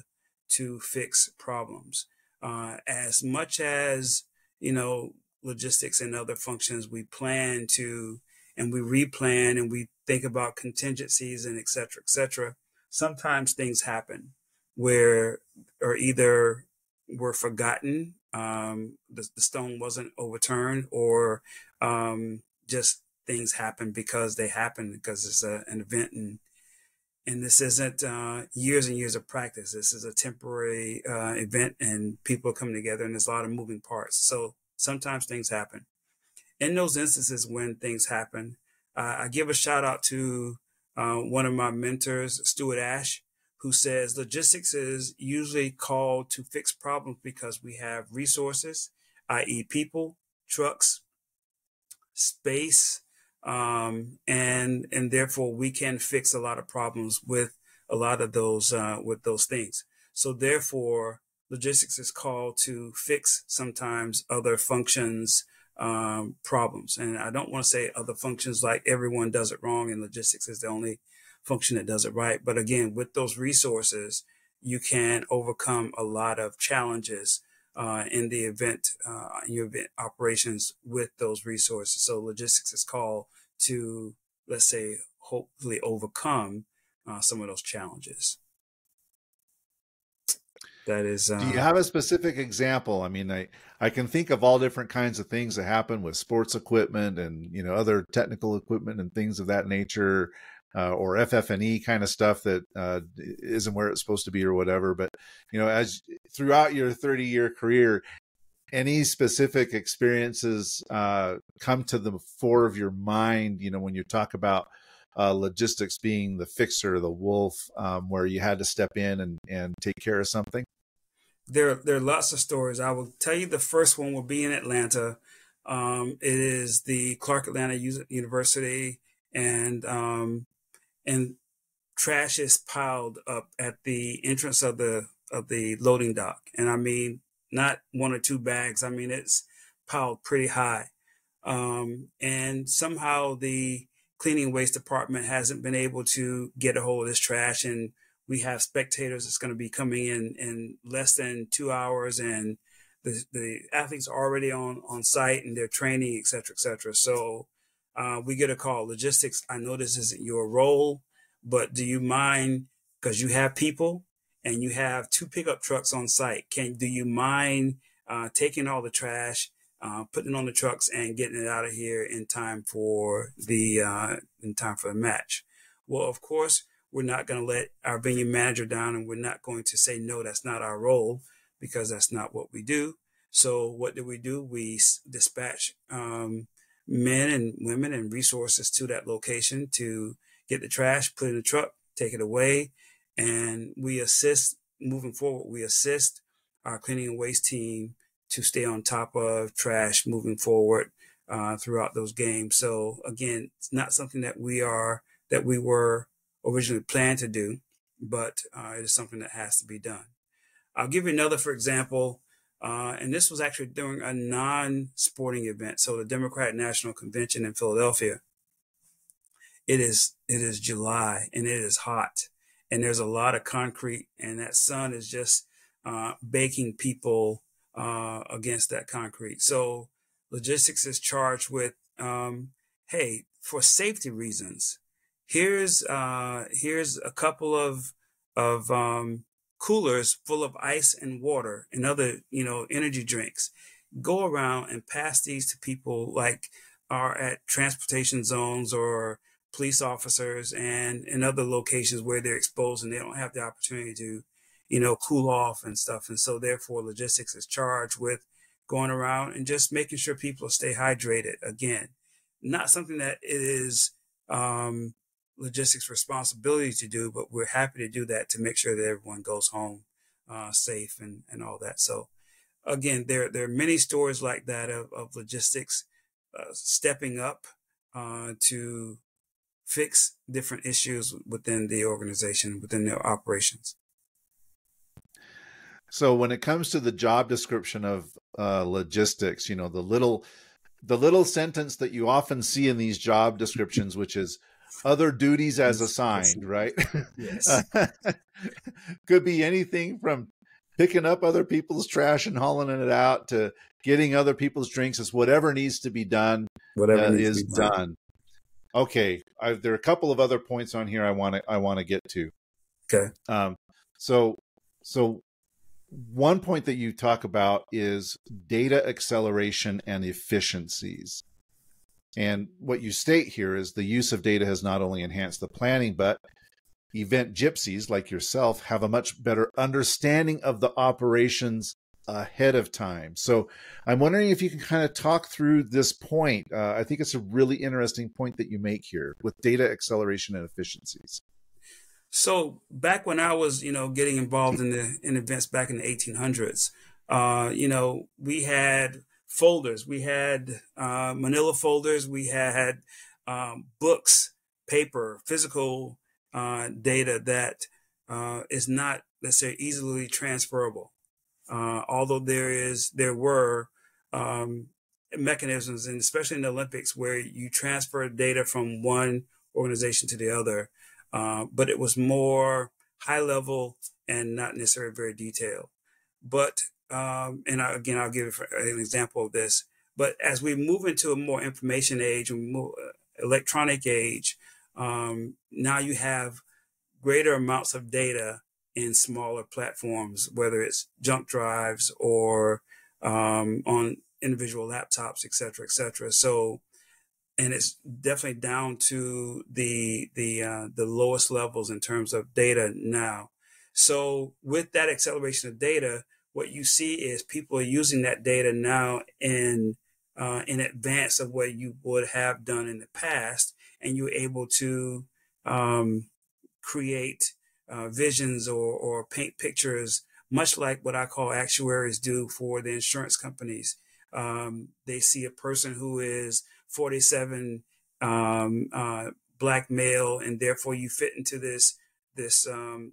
to fix problems. Uh, as much as, you know, logistics and other functions, we plan to and we replan and we think about contingencies and et cetera, et cetera. Sometimes things happen where, or either were forgotten, um, the, the stone wasn't overturned, or um, just things happen because they happen because it's a, an event and and this isn't uh, years and years of practice. This is a temporary uh, event, and people are coming together, and there's a lot of moving parts. So sometimes things happen. In those instances when things happen, uh, I give a shout out to uh, one of my mentors, Stuart Ash, who says logistics is usually called to fix problems because we have resources, i.e., people, trucks, space, um, and and therefore we can fix a lot of problems with a lot of those uh, with those things. So therefore, logistics is called to fix sometimes other functions um, problems. And I don't want to say other functions like everyone does it wrong and logistics is the only function that does it right. But again, with those resources, you can overcome a lot of challenges uh, in the event, uh, your event operations with those resources. So logistics is called to, let's say, hopefully overcome uh, some of those challenges. That is. Do you uh, have a specific example? I mean, I I can think of all different kinds of things that happen with sports equipment and you know other technical equipment and things of that nature uh, or FF&E kind of stuff that uh, not where it's supposed to be or whatever. But you know, as throughout your 30 year career, any specific experiences uh, come to the fore of your mind? You know, when you talk about uh, logistics being the fixer, the wolf, um, where you had to step in and, and take care of something? There, there are lots of stories. I will tell you the first one will be in Atlanta. Um, it is the Clark Atlanta University, and um, and trash is piled up at the entrance of the of the loading dock. And I mean not one or two bags. I mean it's piled pretty high. Um, and somehow the cleaning waste department hasn't been able to get a hold of this trash and we have spectators that's going to be coming in in less than two hours and the, the athletes are already on on site and they're training et cetera et cetera so uh, we get a call. Logistics, I know this isn't your role, but do you mind because you have people and you have two pickup trucks on site? Can do you mind uh, taking all the trash, uh, putting it on the trucks, and getting it out of here in time for the uh, in time for the match? Well, of course, we're not going to let our venue manager down, and we're not going to say no. That's not our role because that's not what we do. So what do we do? We dispatch um, men and women and resources to that location to get the trash, put in the truck, take it away. And we assist moving forward. We assist our cleaning and waste team to stay on top of trash moving forward uh, throughout those games. So again, it's not something that we are that we were originally planned to do, but uh, it is something that has to be done. I'll give you another, for example. Uh, and this was actually during a non-sporting event. So the Democratic National Convention in Philadelphia. It is it is July and it is hot, and there's a lot of concrete, and that sun is just uh, baking people uh, against that concrete. So logistics is charged with, um, hey, for safety reasons, here's uh, here's a couple of of um, coolers full of ice and water and other, you know, energy drinks. Go around and pass these to people like are at transportation zones or police officers and in other locations where they're exposed and they don't have the opportunity to, you know, cool off and stuff. And so therefore logistics is charged with going around and just making sure people stay hydrated. Again, not something that is um, logistics responsibility to do, but we're happy to do that to make sure that everyone goes home uh, safe and, and all that. So again, there, there are many stories like that of, of logistics uh, stepping up uh, to fix different issues within the organization, within their operations. So when it comes to the job description of uh, logistics, you know, the little the little sentence that you often see in these job descriptions, which is other duties as assigned, right? Yes. <laughs> Could be anything from picking up other people's trash and hauling it out to getting other people's drinks. It's whatever needs to be done. Whatever uh, is done. done. Okay, I, there are a couple of other points on here I want to I want to get to. Okay. Um, so so one point that you talk about is data acceleration and efficiencies. And what you state here is the use of data has not only enhanced the planning, but event gypsies like yourself have a much better understanding of the operations ahead of time. So I'm wondering if you can kind of talk through this point. Uh, I think it's a really interesting point that you make here with data acceleration and efficiencies. So back when I was, you know, getting involved in the in events back in the 1800s, uh, you know, we had folders, we had uh, Manila folders, we had um, books, paper, physical uh, data that uh, is not, let's easily transferable. Uh, although there is, there were um, mechanisms, and especially in the Olympics, where you transfer data from one organization to the other, uh, but it was more high level and not necessarily very detailed. But um, and I, again, I'll give an example of this. But as we move into a more information age, and more uh, electronic age, um, now you have greater amounts of data in smaller platforms, whether it's jump drives or um, on individual laptops, et cetera, et cetera. So, and it's definitely down to the the uh, the lowest levels in terms of data now. So, with that acceleration of data, what you see is people are using that data now in uh, in advance of what you would have done in the past, and you're able to um, create uh, visions or, or paint pictures, much like what I call actuaries do for the insurance companies. Um, they see a person who is 47 um, uh, black male, and therefore you fit into this this um,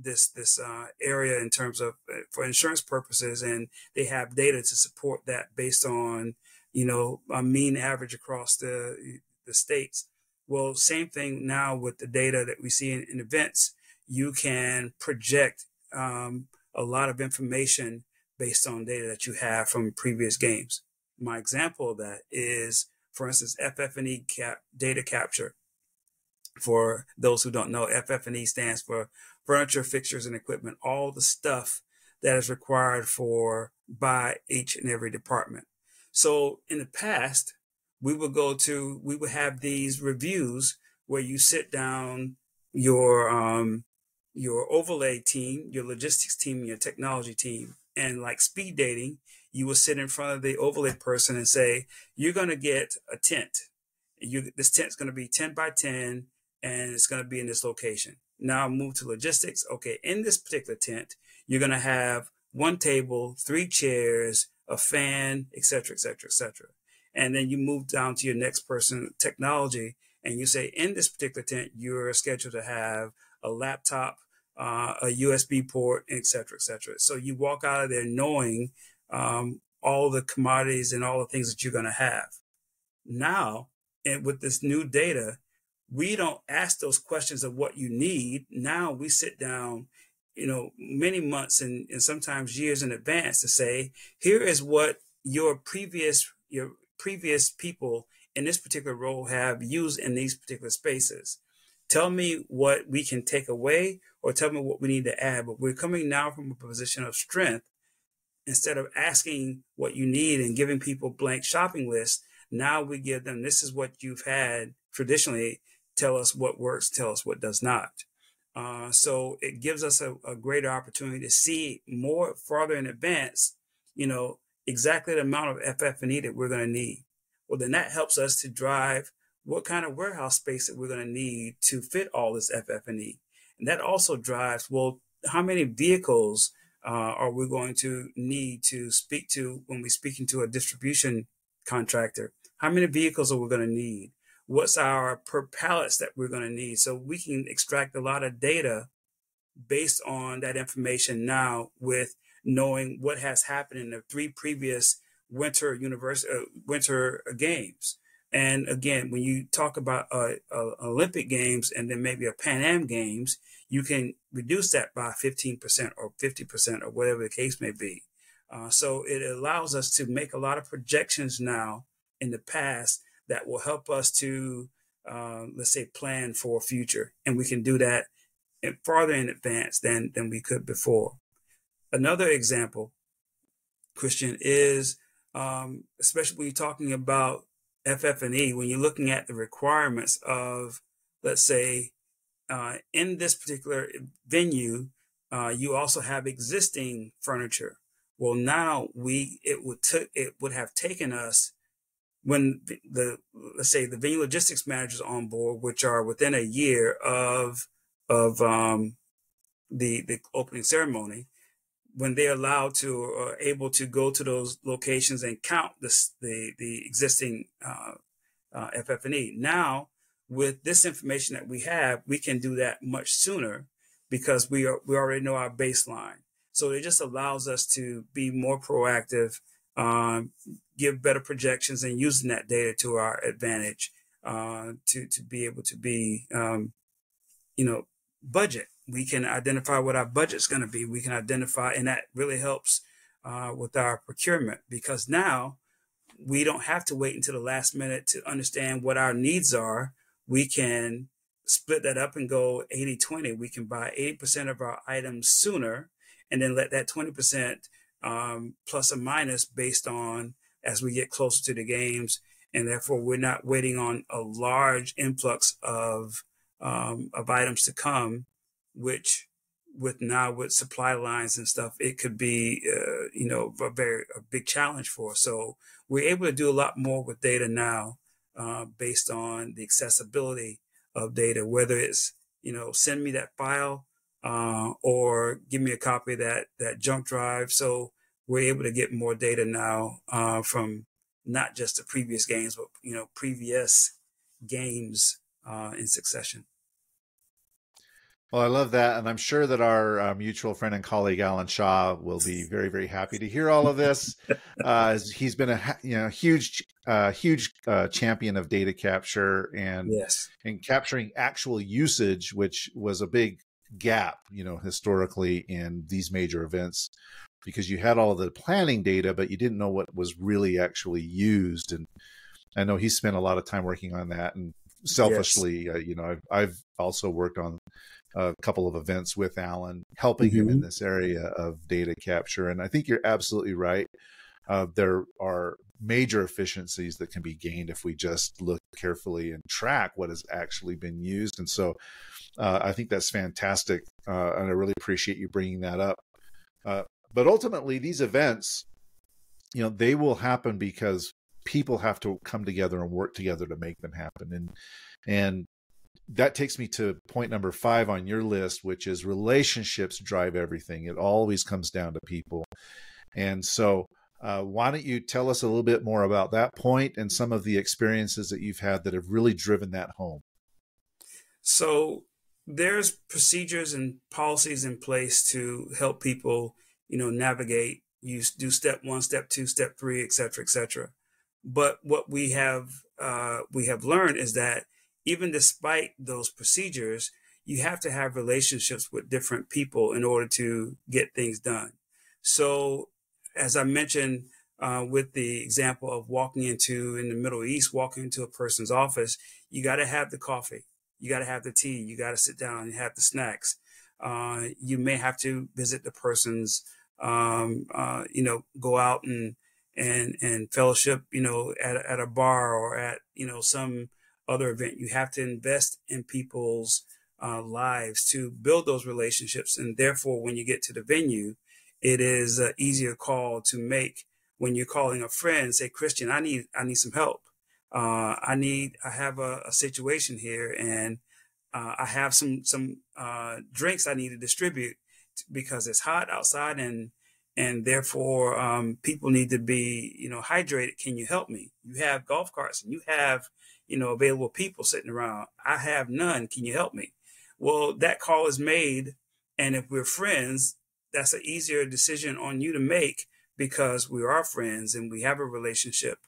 this this uh, area in terms of uh, for insurance purposes, and they have data to support that based on you know a mean average across the the states. Well, same thing now with the data that we see in, in events. You can project um, a lot of information based on data that you have from previous games. My example of that is, for instance, FF&E cap, data capture. For those who don't know, FF&E stands for furniture, fixtures, and equipment, all the stuff that is required for by each and every department. So in the past, we would go to, we would have these reviews where you sit down your, um, your overlay team, your logistics team, your technology team, and like speed dating, you will sit in front of the overlay person and say, you're going to get a tent. You, this tent's going to be 10 by 10 and it's going to be in this location. Now move to logistics. Okay, in this particular tent, you're going to have one table, three chairs, a fan, etc., etc., etc. And then you move down to your next person, technology, and you say, in this particular tent, you're scheduled to have a laptop, uh, a USB port, etc., etc. So you walk out of there knowing um, all the commodities and all the things that you're going to have. Now, and with this new data, we don't ask those questions of what you need. Now we sit down, you know, many months and, and sometimes years in advance to say, here is what your previous, your previous people in this particular role have used in these particular spaces. Tell me what we can take away or tell me what we need to add. But we're coming now from a position of strength. Instead of asking what you need and giving people blank shopping lists, now we give them this is what you've had traditionally tell us what works, tell us what does not. Uh, so it gives us a, a, greater opportunity to see more farther in advance, you know, exactly the amount of FF&E that we're going to need. Well, then that helps us to drive what kind of warehouse space that we're going to need to fit all this FF&E. And that also drives, well, how many vehicles uh, are we going to need to speak to when we're speaking to a distribution contractor? How many vehicles are we going to need? What's our per pallets that we're going to need. So we can extract a lot of data based on that information now with knowing what has happened in the three previous winter university uh, winter games. And again, when you talk about uh, uh, Olympic games and then maybe a Pan Am games, you can reduce that by 15% or 50% or whatever the case may be. Uh, so it allows us to make a lot of projections now in the past that will help us to, uh, let's say, plan for a future. And we can do that farther in advance than, than we could before. Another example, Christian, is um, especially when you're talking about FF&E, when you're looking at the requirements of, let's say, uh, in this particular venue, uh, you also have existing furniture. Well, now we it would t- it would have taken us when the, the, let's say the venue logistics managers on board, which are within a year of of um, the the opening ceremony, when they're allowed to or able to go to those locations and count the the existing uh, uh, FF&E. Now, with this information that we have, we can do that much sooner because we are we already know our baseline. So it just allows us to be more proactive, um, give better projections, and using that data to our advantage uh, to to be able to be, um, you know, budget. We can identify what our budget's going to be. We can identify, and that really helps uh, with our procurement because now we don't have to wait until the last minute to understand what our needs are. We can split that up and go 80 20. We can buy 80% of our items sooner and then let that 20% um, plus or minus based on as we get closer to the games. And therefore, we're not waiting on a large influx of, um, of items to come, which with now with supply lines and stuff, it could be, uh, you know, a very a big challenge for us. So we're able to do a lot more with data now, uh, based on the accessibility of data, whether it's, you know, send me that file, uh, or give me a copy of that, that jump drive. So we're able to get more data now, uh, from not just the previous games, but, you know, previous games, uh, in succession. Well, I love that, and I'm sure that our uh, mutual friend and colleague Alan Shaw will be <laughs> very, very happy to hear all of this. Uh, he's been a you know huge, uh, huge uh, champion of data capture and yes. and capturing actual usage, which was a big gap, you know, historically in these major events, because you had all the planning data, but you didn't know what was really actually used. And I know he spent a lot of time working on that, and selfishly, yes. Uh, you know, I've, I've also worked on a couple of events with Alan, helping mm-hmm. him in mm-hmm. this area of data capture. And I think you're absolutely right. Uh, there are major efficiencies that can be gained if we just look carefully and track what has actually been used. And so uh, I think that's fantastic. Uh, and I really appreciate you bringing that up. But ultimately, these events, you know, they will happen because people have to come together and work together to make them happen. And and that takes me to point number five on your list, which is relationships drive everything. It always comes down to people. And so, uh, why don't you tell us a little bit more about that point and some of the experiences that you've had that have really driven that home? So, there's procedures and policies in place to help people, you know, navigate. You do step one, step two, step three, et cetera, et cetera. But what we have uh, we have learned is that even despite those procedures, you have to have relationships with different people in order to get things done. So, as I mentioned, uh, with the example of walking into in the Middle East, walking into a person's office, you got to have the coffee, you got to have the tea, you got to sit down and have the snacks. Uh, you may have to visit the person's, um, uh, you know, go out and and and fellowship, you know, at at a bar or at you know some other event. You have to invest in people's uh, lives to build those relationships. And therefore, when you get to the venue, it is an easier call to make when you're calling a friend, say, Christian, I need, I need some help. Uh, I need, I have a, a situation here and uh, I have some, some uh, drinks I need to distribute because it's hot outside and, and therefore um, people need to be, you know, hydrated. Can you help me? You have golf carts and you have you know, available people sitting around. I have none. Can you help me? Well, that call is made. And if we're friends, that's an easier decision on you to make because we are friends and we have a relationship.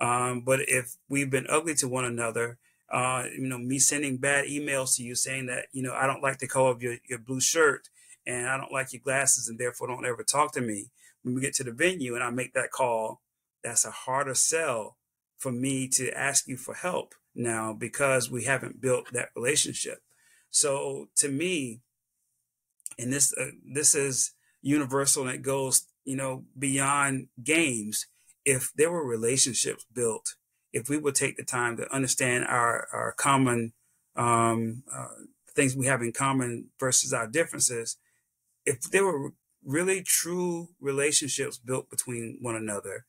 Um, but if we've been ugly to one another, uh, you know, me sending bad emails to you saying that, you know, I don't like the color of your, your blue shirt and I don't like your glasses and therefore don't ever talk to me. When we get to the venue and I make that call, that's a harder sell for me to ask you for help now because we haven't built that relationship. So to me, and this uh, this is universal and it goes you know beyond games. If there were relationships built, if we would take the time to understand our our common um, uh, things we have in common versus our differences, if there were really true relationships built between one another,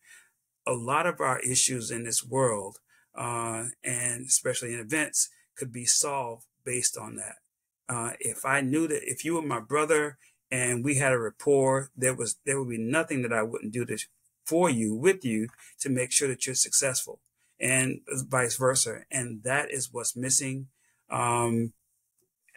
a lot of our issues in this world, uh, and especially in events, could be solved based on that. Uh, if I knew that if you were my brother and we had a rapport, there was there would be nothing that I wouldn't do to for you with you to make sure that you're successful, and vice versa. And that is what's missing. Um,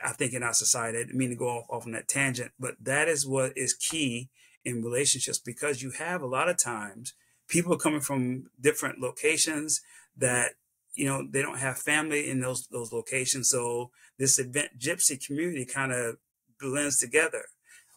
I think in our society, I didn't mean to go off, off on that tangent, but that is what is key in relationships because you have a lot of times people coming from different locations that you know they don't have family in those those locations. So this event gypsy community kind of blends together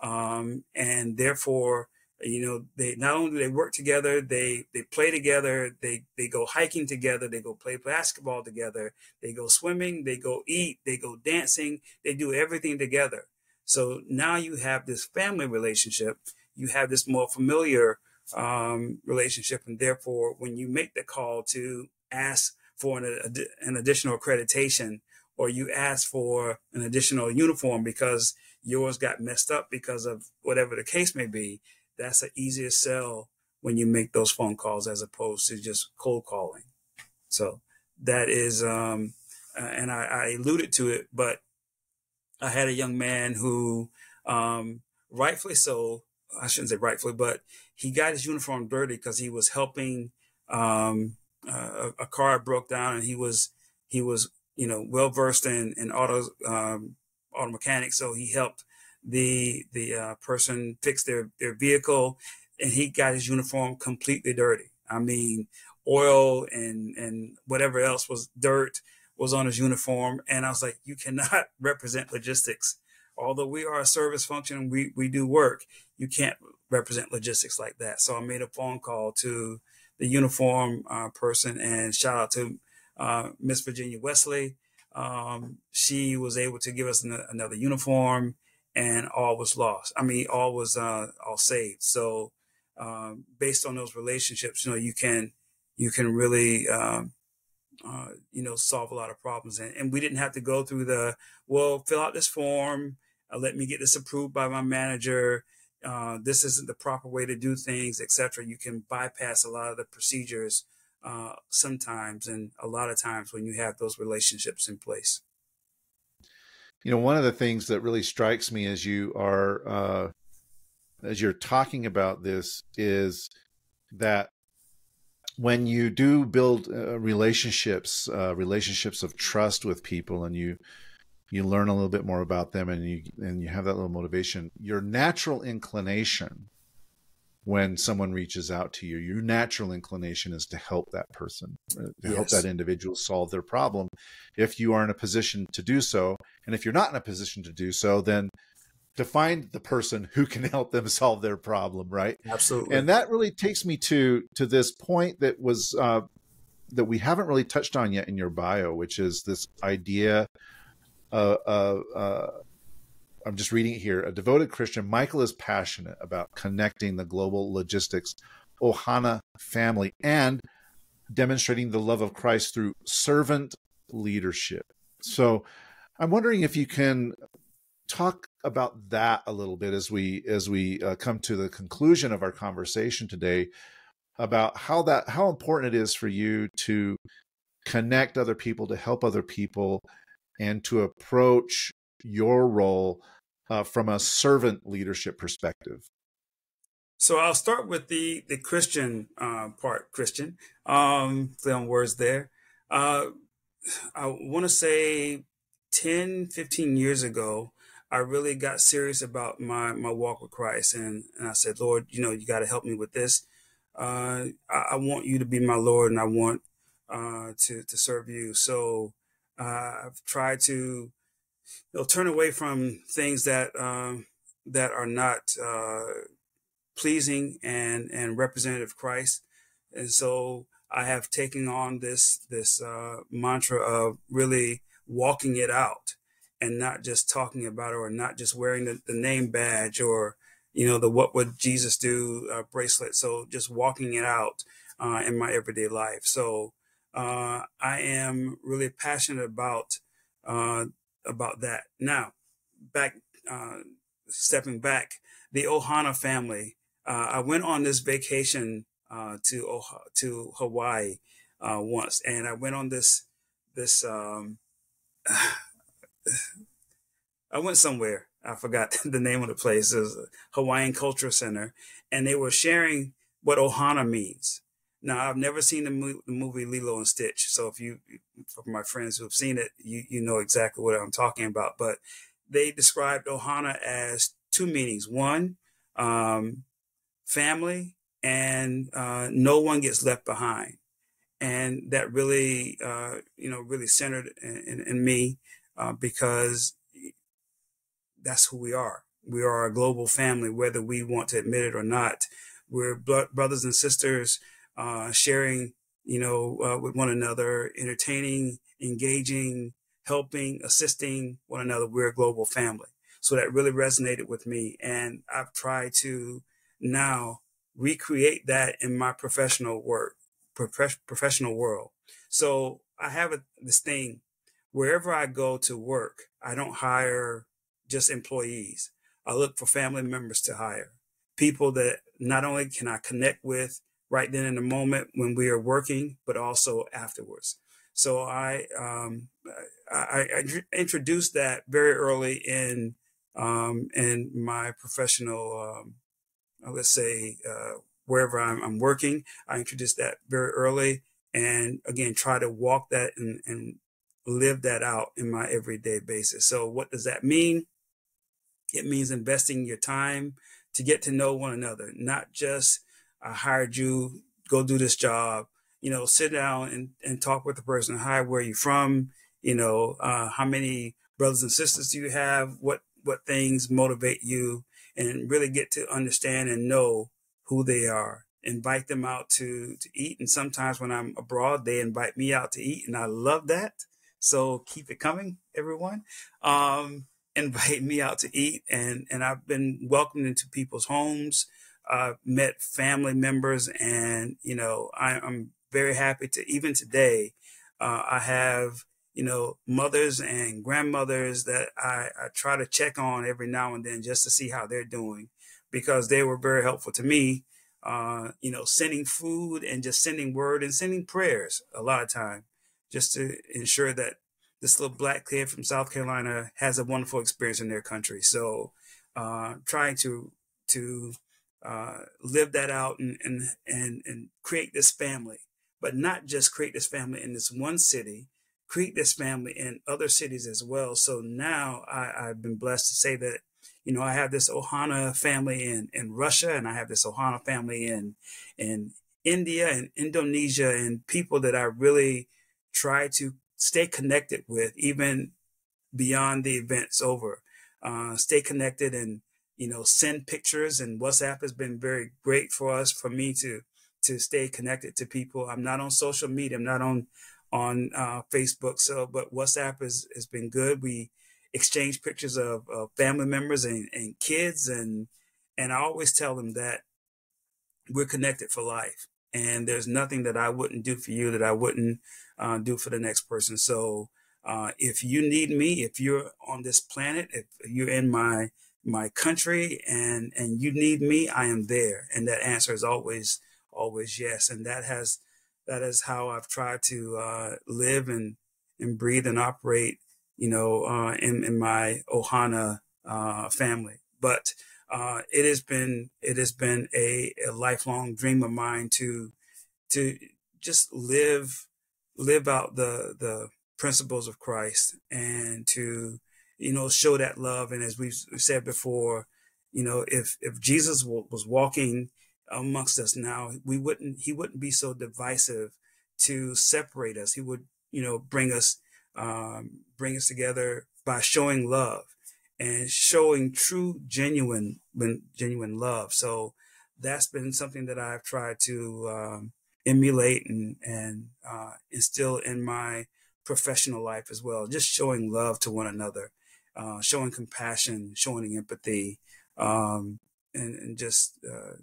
um, and therefore you know they not only do they work together they they play together they they go hiking together they go play basketball together they go swimming they go eat they go dancing they do everything together. So now you have this family relationship you have this more familiar um, relationship and therefore when you make the call to ask for an, an additional accreditation or you ask for an additional uniform because yours got messed up because of whatever the case may be, that's an easier sell when you make those phone calls as opposed to just cold calling. So that is, um, uh, and I, I, alluded to it, but I had a young man who, um, rightfully so, I shouldn't say rightfully, but he got his uniform dirty because he was helping um, uh, a, car broke down, and he was he was you know well versed in in auto um, auto mechanics, so he helped the the uh, person fixed their their vehicle, and he got his uniform completely dirty. I mean, oil and and whatever else was dirt was on his uniform, and I was like, you cannot <laughs> represent logistics. Although we are a service function, we we do work. You can't represent logistics like that. So I made a phone call to the uniform uh, person and shout out to uh, Miss Virginia Wesley. Um, she was able to give us an, another uniform and all was lost. I mean, all was uh, all saved. So um, based on those relationships, you know, you can you can really um, uh, you know solve a lot of problems. And, and, we didn't have to go through the well, fill out this form, uh, let me get this approved by my manager uh, this isn't the proper way to do things, etc. You can bypass a lot of the procedures uh, sometimes, and a lot of times when you have those relationships in place. You know, one of the things that really strikes me as you are uh, as you're talking about this is that when you do build uh, relationships, uh, relationships of trust with people, and you you learn a little bit more about them and you and you have that little motivation your natural inclination when someone reaches out to you your natural inclination is to help that person uh, to yes. help that individual solve their problem. If you are in a position to do so and if you're not in a position to do so then to find the person who can <laughs> help them solve their problem right? Absolutely. And that really takes me to to this point that was uh, that we haven't really touched on yet in your bio which is this idea uh, uh, uh, I'm just reading it here. A devoted Christian, Michael is passionate about connecting the global logistics Ohana family and demonstrating the love of Christ through servant leadership. So I'm wondering if you can talk about that a little bit as we as we uh, come to the conclusion of our conversation today about how that how important it is for you to connect other people to help other people and to approach your role uh, from a servant leadership perspective? So I'll start with the the Christian uh, part. Christian, um, play on words there. Uh, I want to say 10, 15 years ago, I really got serious about my my walk with Christ, and, and I said, Lord, you know, you got to help me with this. Uh, I, I, want you to be my Lord, and I want uh, to to serve you. So uh, I've tried to know, turn away from things that um, that are not uh, pleasing and and representative of Christ, and so I have taken on this this uh, mantra of really walking it out and not just talking about it or not just wearing the, the name badge or you know the what would Jesus do uh, bracelet. So just walking it out uh, in my everyday life. So uh, I am really passionate about uh, about that. Now, back uh, stepping back, the Ohana family. Uh, I went on this vacation uh, to to Hawaii uh, once, and I went on this this. Um, <sighs> I went somewhere. I forgot <laughs> the name of the place. It was Hawaiian Cultural Center, and they were sharing what Ohana means. Now, I've never seen the, mo- the movie Lilo and Stitch, so if you, for my friends who have seen it, you you know exactly what I'm talking about. But they described Ohana as two meanings: one, um, family, and uh, no one gets left behind. And that really, uh, you know, really centered in, in, in me uh, because that's who we are. We are a global family, whether we want to admit it or not. We're brothers and sisters uh, sharing, you know, uh, with one another, entertaining, engaging, helping, assisting one another. We're a global family. So that really resonated with me. And I've tried to now recreate that in my professional work, prof- professional world. So I have a, this thing wherever I go to work, I don't hire just employees. I look for family members to hire people that not only can I connect with right then in the moment when we are working, but also afterwards. So I um, I, I, introduced that very early in um, in my professional um, let's say uh, wherever I'm, I'm, working. I introduced that very early, and again try to walk that and, and live that out in my everyday basis. So what does that mean? It means investing your time to get to know one another, not just I hired you, go do this job. You know, sit down and, and talk with the person. Hi, where are you from? You know, uh, how many brothers and sisters do you have? What what things motivate you? And really get to understand and know who they are. Invite them out to to eat. And sometimes when I'm abroad, they invite me out to eat, and I love that. So keep it coming, everyone. Um, <laughs> invite me out to eat, and and I've been welcomed into people's homes uh, met family members, and you know, I, am very happy to even today. Uh, I have you know mothers and grandmothers that I, I try to check on every now and then just to see how they're doing, because they were very helpful to me. Uh, you know, sending food and just sending word and sending prayers a lot of time, just to ensure that this little black kid from South Carolina has a wonderful experience in their country. So, uh, trying to to uh, live that out and, and, and, and create this family, but not just create this family in this one city, create this family in other cities as well. So now I, I've been blessed to say that, you know, I have this Ohana family in, in Russia and I have this Ohana family in, in India and Indonesia and people that I really try to stay connected with, even beyond the event's over. Uh, stay connected and you know, send pictures and WhatsApp has been very great for us, for me to, to stay connected to people. I'm not on social media. I'm not on, on uh, Facebook. So, but WhatsApp has, has been good. We exchange pictures of, of family members and, and kids. And, and I always tell them that we're connected for life. And there's nothing that I wouldn't do for you that I wouldn't uh, do for the next person. So, uh, if you need me, if you're on this planet, if you're in my my country and and you need me i am there. And that answer is always always yes. And that has that is how i've tried to uh, live and and breathe and operate you know uh, in, in my ohana uh, family. But uh, it has been it has been a, a lifelong dream of mine to to just live live out the the principles of christ and to you know, show that love. And as we've said before, you know, if if Jesus was walking amongst us now, we wouldn't he wouldn't be so divisive to separate us. He would, you know, bring us um, bring us together by showing love and showing true, genuine, genuine love. So that's been something that I've tried to um, emulate and and uh, instill in my professional life as well. Just showing love to one another uh, showing compassion, showing empathy, um, and, and, just uh,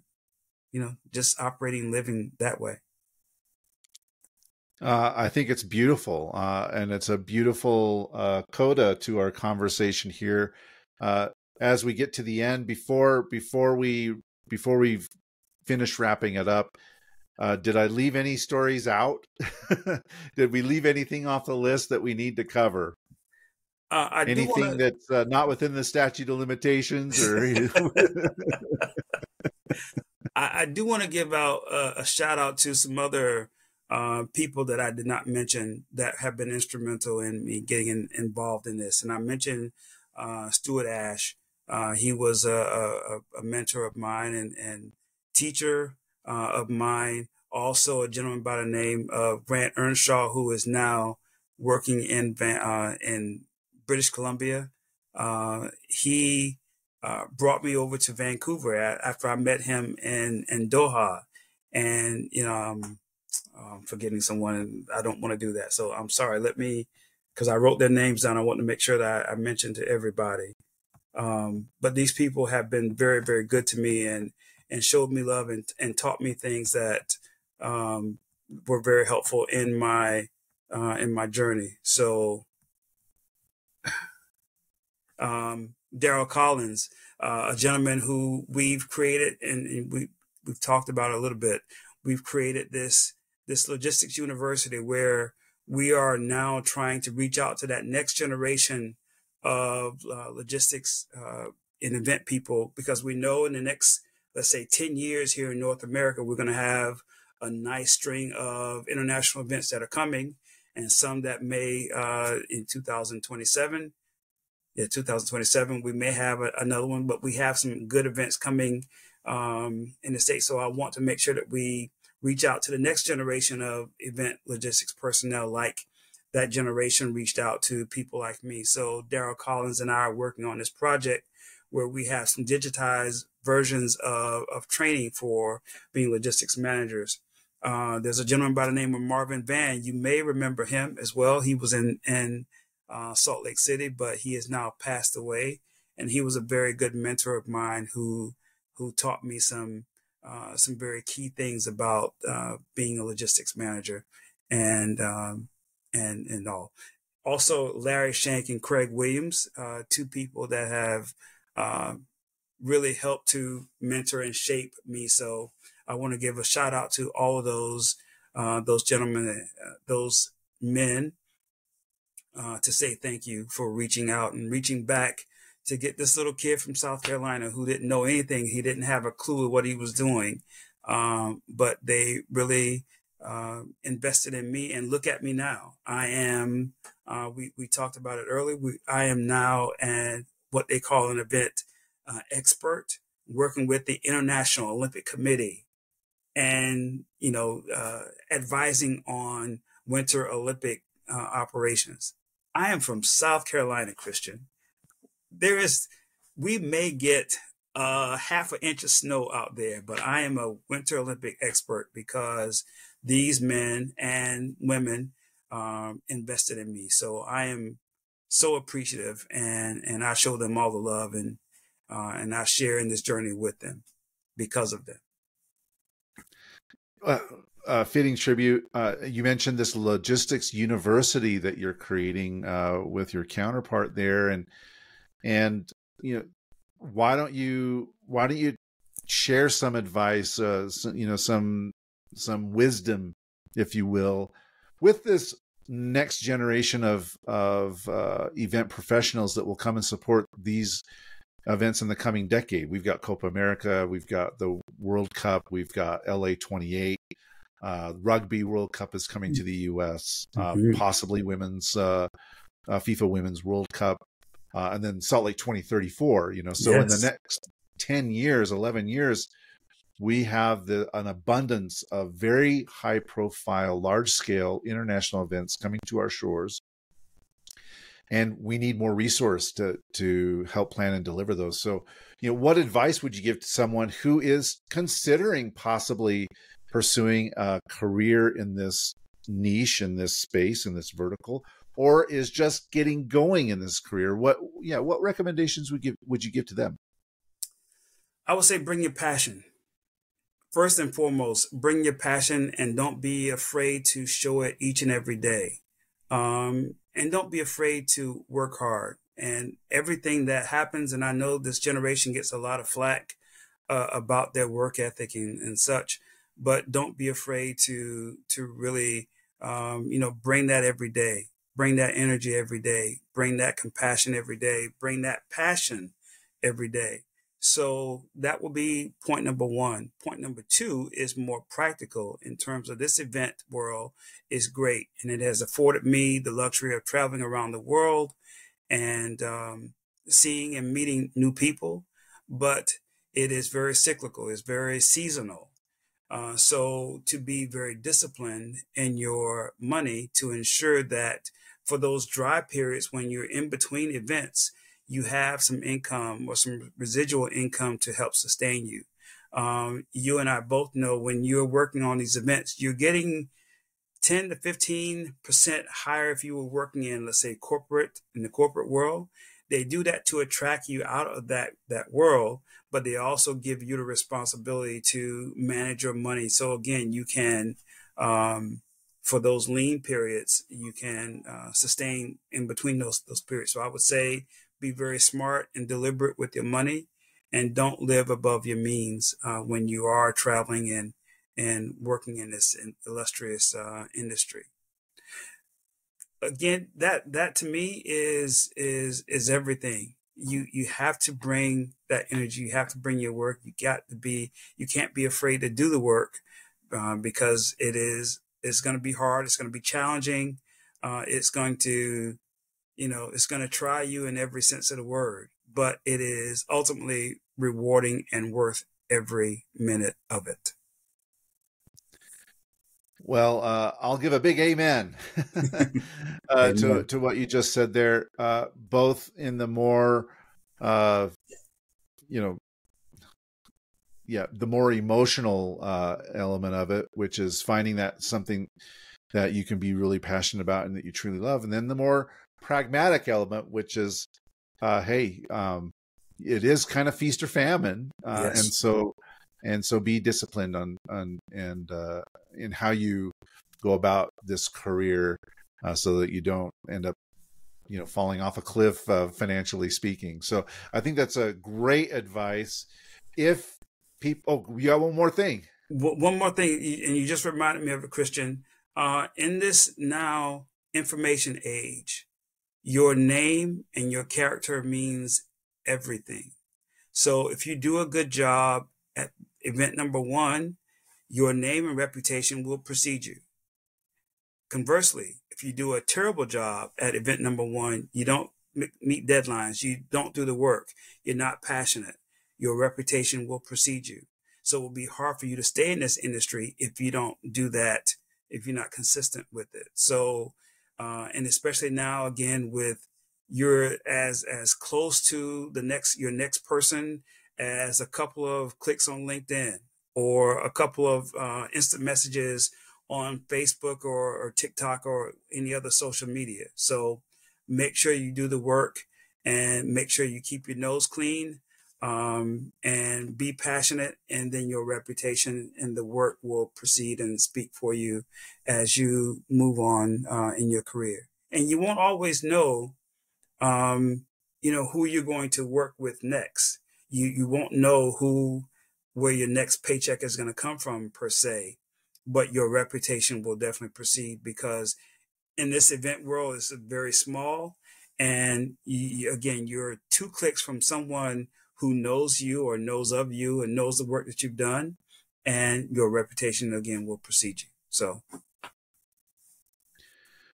you know just operating, living that way. Uh, I think it's beautiful, uh, and it's a beautiful uh, coda to our conversation here. As we get to the end, before before we before we finish wrapping it up, uh, did I leave any stories out? <laughs> did we leave anything off the list that we need to cover? Uh, anything wanna... that's not within the statute of limitations, or <laughs> <laughs> I, I, do want to give out a shout out to some other uh, people that I did not mention that have been instrumental in me getting in, involved in this. And I mentioned uh, Stuart Ash. Uh, he was a, a, a, mentor of mine and, and teacher uh, of mine. Also, a gentleman by the name of Grant Earnshaw, who is now working in uh, in British Columbia. Uh, he brought me over to Vancouver after I met him in in Doha, and you know. I'm forgetting someone. I don't want to do that. So I'm sorry. Let me, because I wrote their names down. I want to make sure that I, I mentioned to everybody. Um, but these people have been very, very good to me and and showed me love and and taught me things that um, were very helpful in my uh, in my journey. So. Um, Daryl Collins, uh, a gentleman who we've created and, and we we've talked about a little bit. We've created this this logistics university where we are now trying to reach out to that next generation of uh, logistics uh, and event people because we know in the next let's say 10 years here in north america we're going to have a nice string of international events that are coming and some that may uh, in 2027 yeah 2027 we may have a, another one but we have some good events coming um, in the state so i want to make sure that we reach out to the next generation of event logistics personnel like that generation reached out to people like me. So Daryl Collins and I are working on this project where we have some digitized versions of, of training for being logistics managers. Uh, there's a gentleman by the name of Marvin Van. You may remember him as well. He was in, in uh, Salt Lake City, but he has now passed away. And he was a very good mentor of mine who who taught me some uh, some very key things about uh, being a logistics manager and um, and and all. Also, Larry Shank and Craig Williams, uh, two people that have um, really helped to mentor and shape me. So I want to give a shout out to all of those uh, those gentlemen, uh, those men, to say thank you for reaching out and reaching back to get this little kid from South Carolina who didn't know anything. He didn't have a clue of what he was doing. Um, but they really uh, invested in me and look at me now. I am, uh, we, we talked about it earlier. We, I am now and what they call an event uh, expert working with the International Olympic Committee and, you know, uh, advising on winter Olympic uh, operations. I am from South Carolina, Christian there is, we may get uh, half an inch of snow out there, but I am a Winter Olympic expert because these men and women um, invested in me. So I am so appreciative, and and I show them all the love, and uh, and I share in this journey with them because of them. Uh, uh, fitting tribute. Uh, you mentioned this logistics university that you're creating uh, with your counterpart there, and and you know why don't you why don't you share some advice uh some, you know some some wisdom if you will with this next generation of of uh, event professionals that will come and support these events in the coming decade. We've got Copa America, we've got the World Cup, we've got LA 28. Uh, rugby World Cup is coming to the U.S. Uh, mm-hmm. Possibly women's uh, uh FIFA Women's World Cup uh, and then Salt Lake 2034. You know, so yes. in the next 10 years, 11 years, we have the, an abundance of very high profile, large scale international events coming to our shores. And we need more resource to to help plan and deliver those. So, you know, what advice would you give to someone who is considering possibly pursuing a career in this niche, in this space, in this vertical, or is just getting going in this career what yeah what recommendations would give would you give to them i would say bring your passion first and foremost, bring your passion and don't be afraid to show it each and every day. Um, and don't be afraid to work hard. And everything that happens, and I know this generation gets a lot of flack uh, about their work ethic and, and, such, but don't be afraid to to really, um, you know, bring that every day. Bring that energy every day. Bring that compassion every day. Bring that passion every day. So that will be point number one. Point number two is more practical in terms of this event world is great and it has afforded me the luxury of traveling around the world and um, seeing and meeting new people, but it is very cyclical, it's very seasonal. Uh, so to be very disciplined in your money to ensure that for those dry periods when you're in between events, you have some income or some residual income to help sustain you. Um, you and I both know when you're working on these events, you're getting 10 to 15 percent higher if you were working in, let's say, corporate in the corporate world. They do that to attract you out of that that world, but they also give you the responsibility to manage your money. So again, you can um, for those lean periods, you can uh, sustain in between those those periods. So I would say be very smart and deliberate with your money and don't live above your means uh, when you are traveling and and working in this illustrious uh, industry again that that to me is is is everything. You you have to bring that energy. You have to bring your work. You got to be you can't be afraid to do the work uh, because it is it's going to be hard. It's going to be challenging. Uh, it's going to you know, it's going to try you in every sense of the word, but it is ultimately rewarding and worth every minute of it. Well, uh, I'll give a big amen, <laughs> <laughs> uh, to to what you just said there. Uh, both in the more, uh, you know, yeah, the more emotional uh, element of it, which is finding that something that you can be really passionate about and that you truly love, and then the more pragmatic element, which is, uh, hey, um, it is kind of feast or famine, uh, yes. and so and so be disciplined on on and uh, in how you go about this career, uh, so that you don't end up you know falling off a cliff uh, financially speaking. So I think that's a great advice. If people, oh, you one more thing. One more thing, and you just reminded me of a Christian. Uh, in this now information age, your name and your character means everything. So if you do a good job event number one, your name and reputation will precede you. Conversely, if you do a terrible job at event number one, you don't meet deadlines, you don't do the work, you're not passionate, your reputation will precede you. So it will be hard for you to stay in this industry if you don't do that, if you're not consistent with it. So uh, and especially now again with you're as as close to the next your next person as a couple of clicks on LinkedIn or a couple of uh, instant messages on Facebook or, or TikTok or any other social media. So make sure you do the work and make sure you keep your nose clean um, and be passionate, and then your reputation and the work will proceed and speak for you as you move on uh, in your career. And you won't always know, um, you know, who you're going to work with next. You you won't know who where your next paycheck is going to come from per se, but your reputation will definitely proceed because in this event world it's very small and you, again you're two clicks from someone who knows you or knows of you and knows the work that you've done, and your reputation again will precede you. So,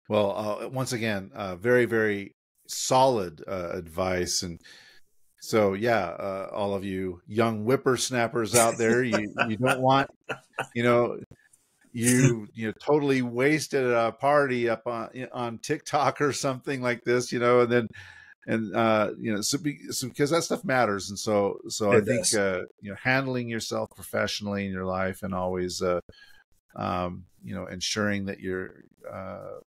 well, uh, once again, uh, very very solid uh, advice and. So yeah, uh, all of you young whippersnappers out there, you you don't want, you know, you you know totally wasted a party up on on TikTok or something like this, you know, and then and uh, you know, so, be, so, because that stuff matters, and so so it I think uh, you know, handling yourself professionally in your life, and always, uh, um, you know, ensuring that your uh,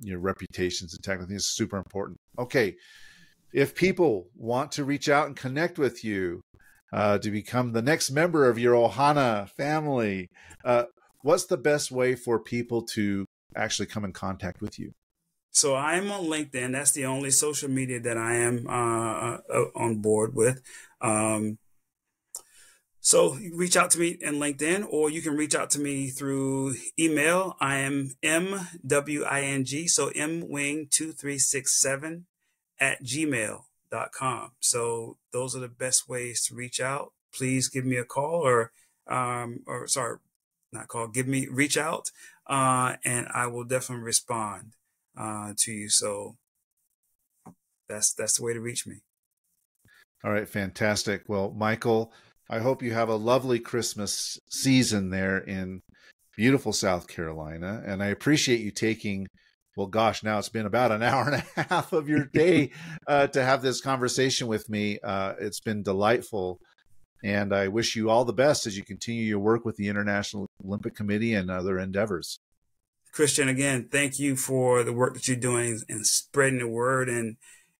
your reputation's intact. I think is super important. Okay, if people want to reach out and connect with you, uh, to become the next member of your Ohana family, uh, what's the best way for people to actually come in contact with you? So I'm on LinkedIn. That's the only social media that I am uh, uh on board with. Um, so reach out to me in LinkedIn, or you can reach out to me through email. I am M W I N G, so M Wing two three six seven at gmail.com. So those are the best ways to reach out. Please give me a call or um, or sorry, not call, give me reach out, uh, and I will definitely respond uh, to you. So that's that's the way to reach me. All right, fantastic. Well, Michael, I hope you have a lovely Christmas season there in beautiful South Carolina, and I appreciate you taking. Well, gosh, now it's been about an <laughs> hour and a half of your day <laughs> uh, to have this conversation with me. Uh, it's been delightful. And I wish you all the best as you continue your work with the International Olympic Committee and other endeavors. Christian, again, thank you for the work that you're doing and spreading the word and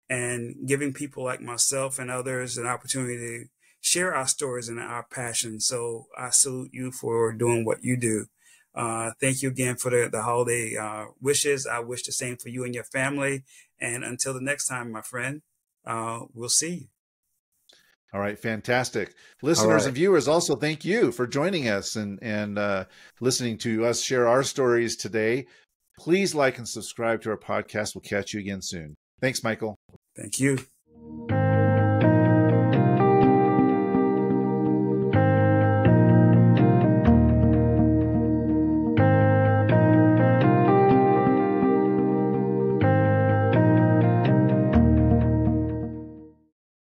and giving people like myself and others an opportunity to share our stories and our passion. So I salute you for doing what you do. Uh, thank you again for the, the holiday uh, wishes. I wish the same for you and your family. And until the next time, my friend, uh, we'll see you. All right, fantastic. Listeners right. and viewers, also thank you for joining us and and uh, listening to us share our stories today. Please like and subscribe to our podcast. We'll catch you again soon. Thanks, Michael. Thank you.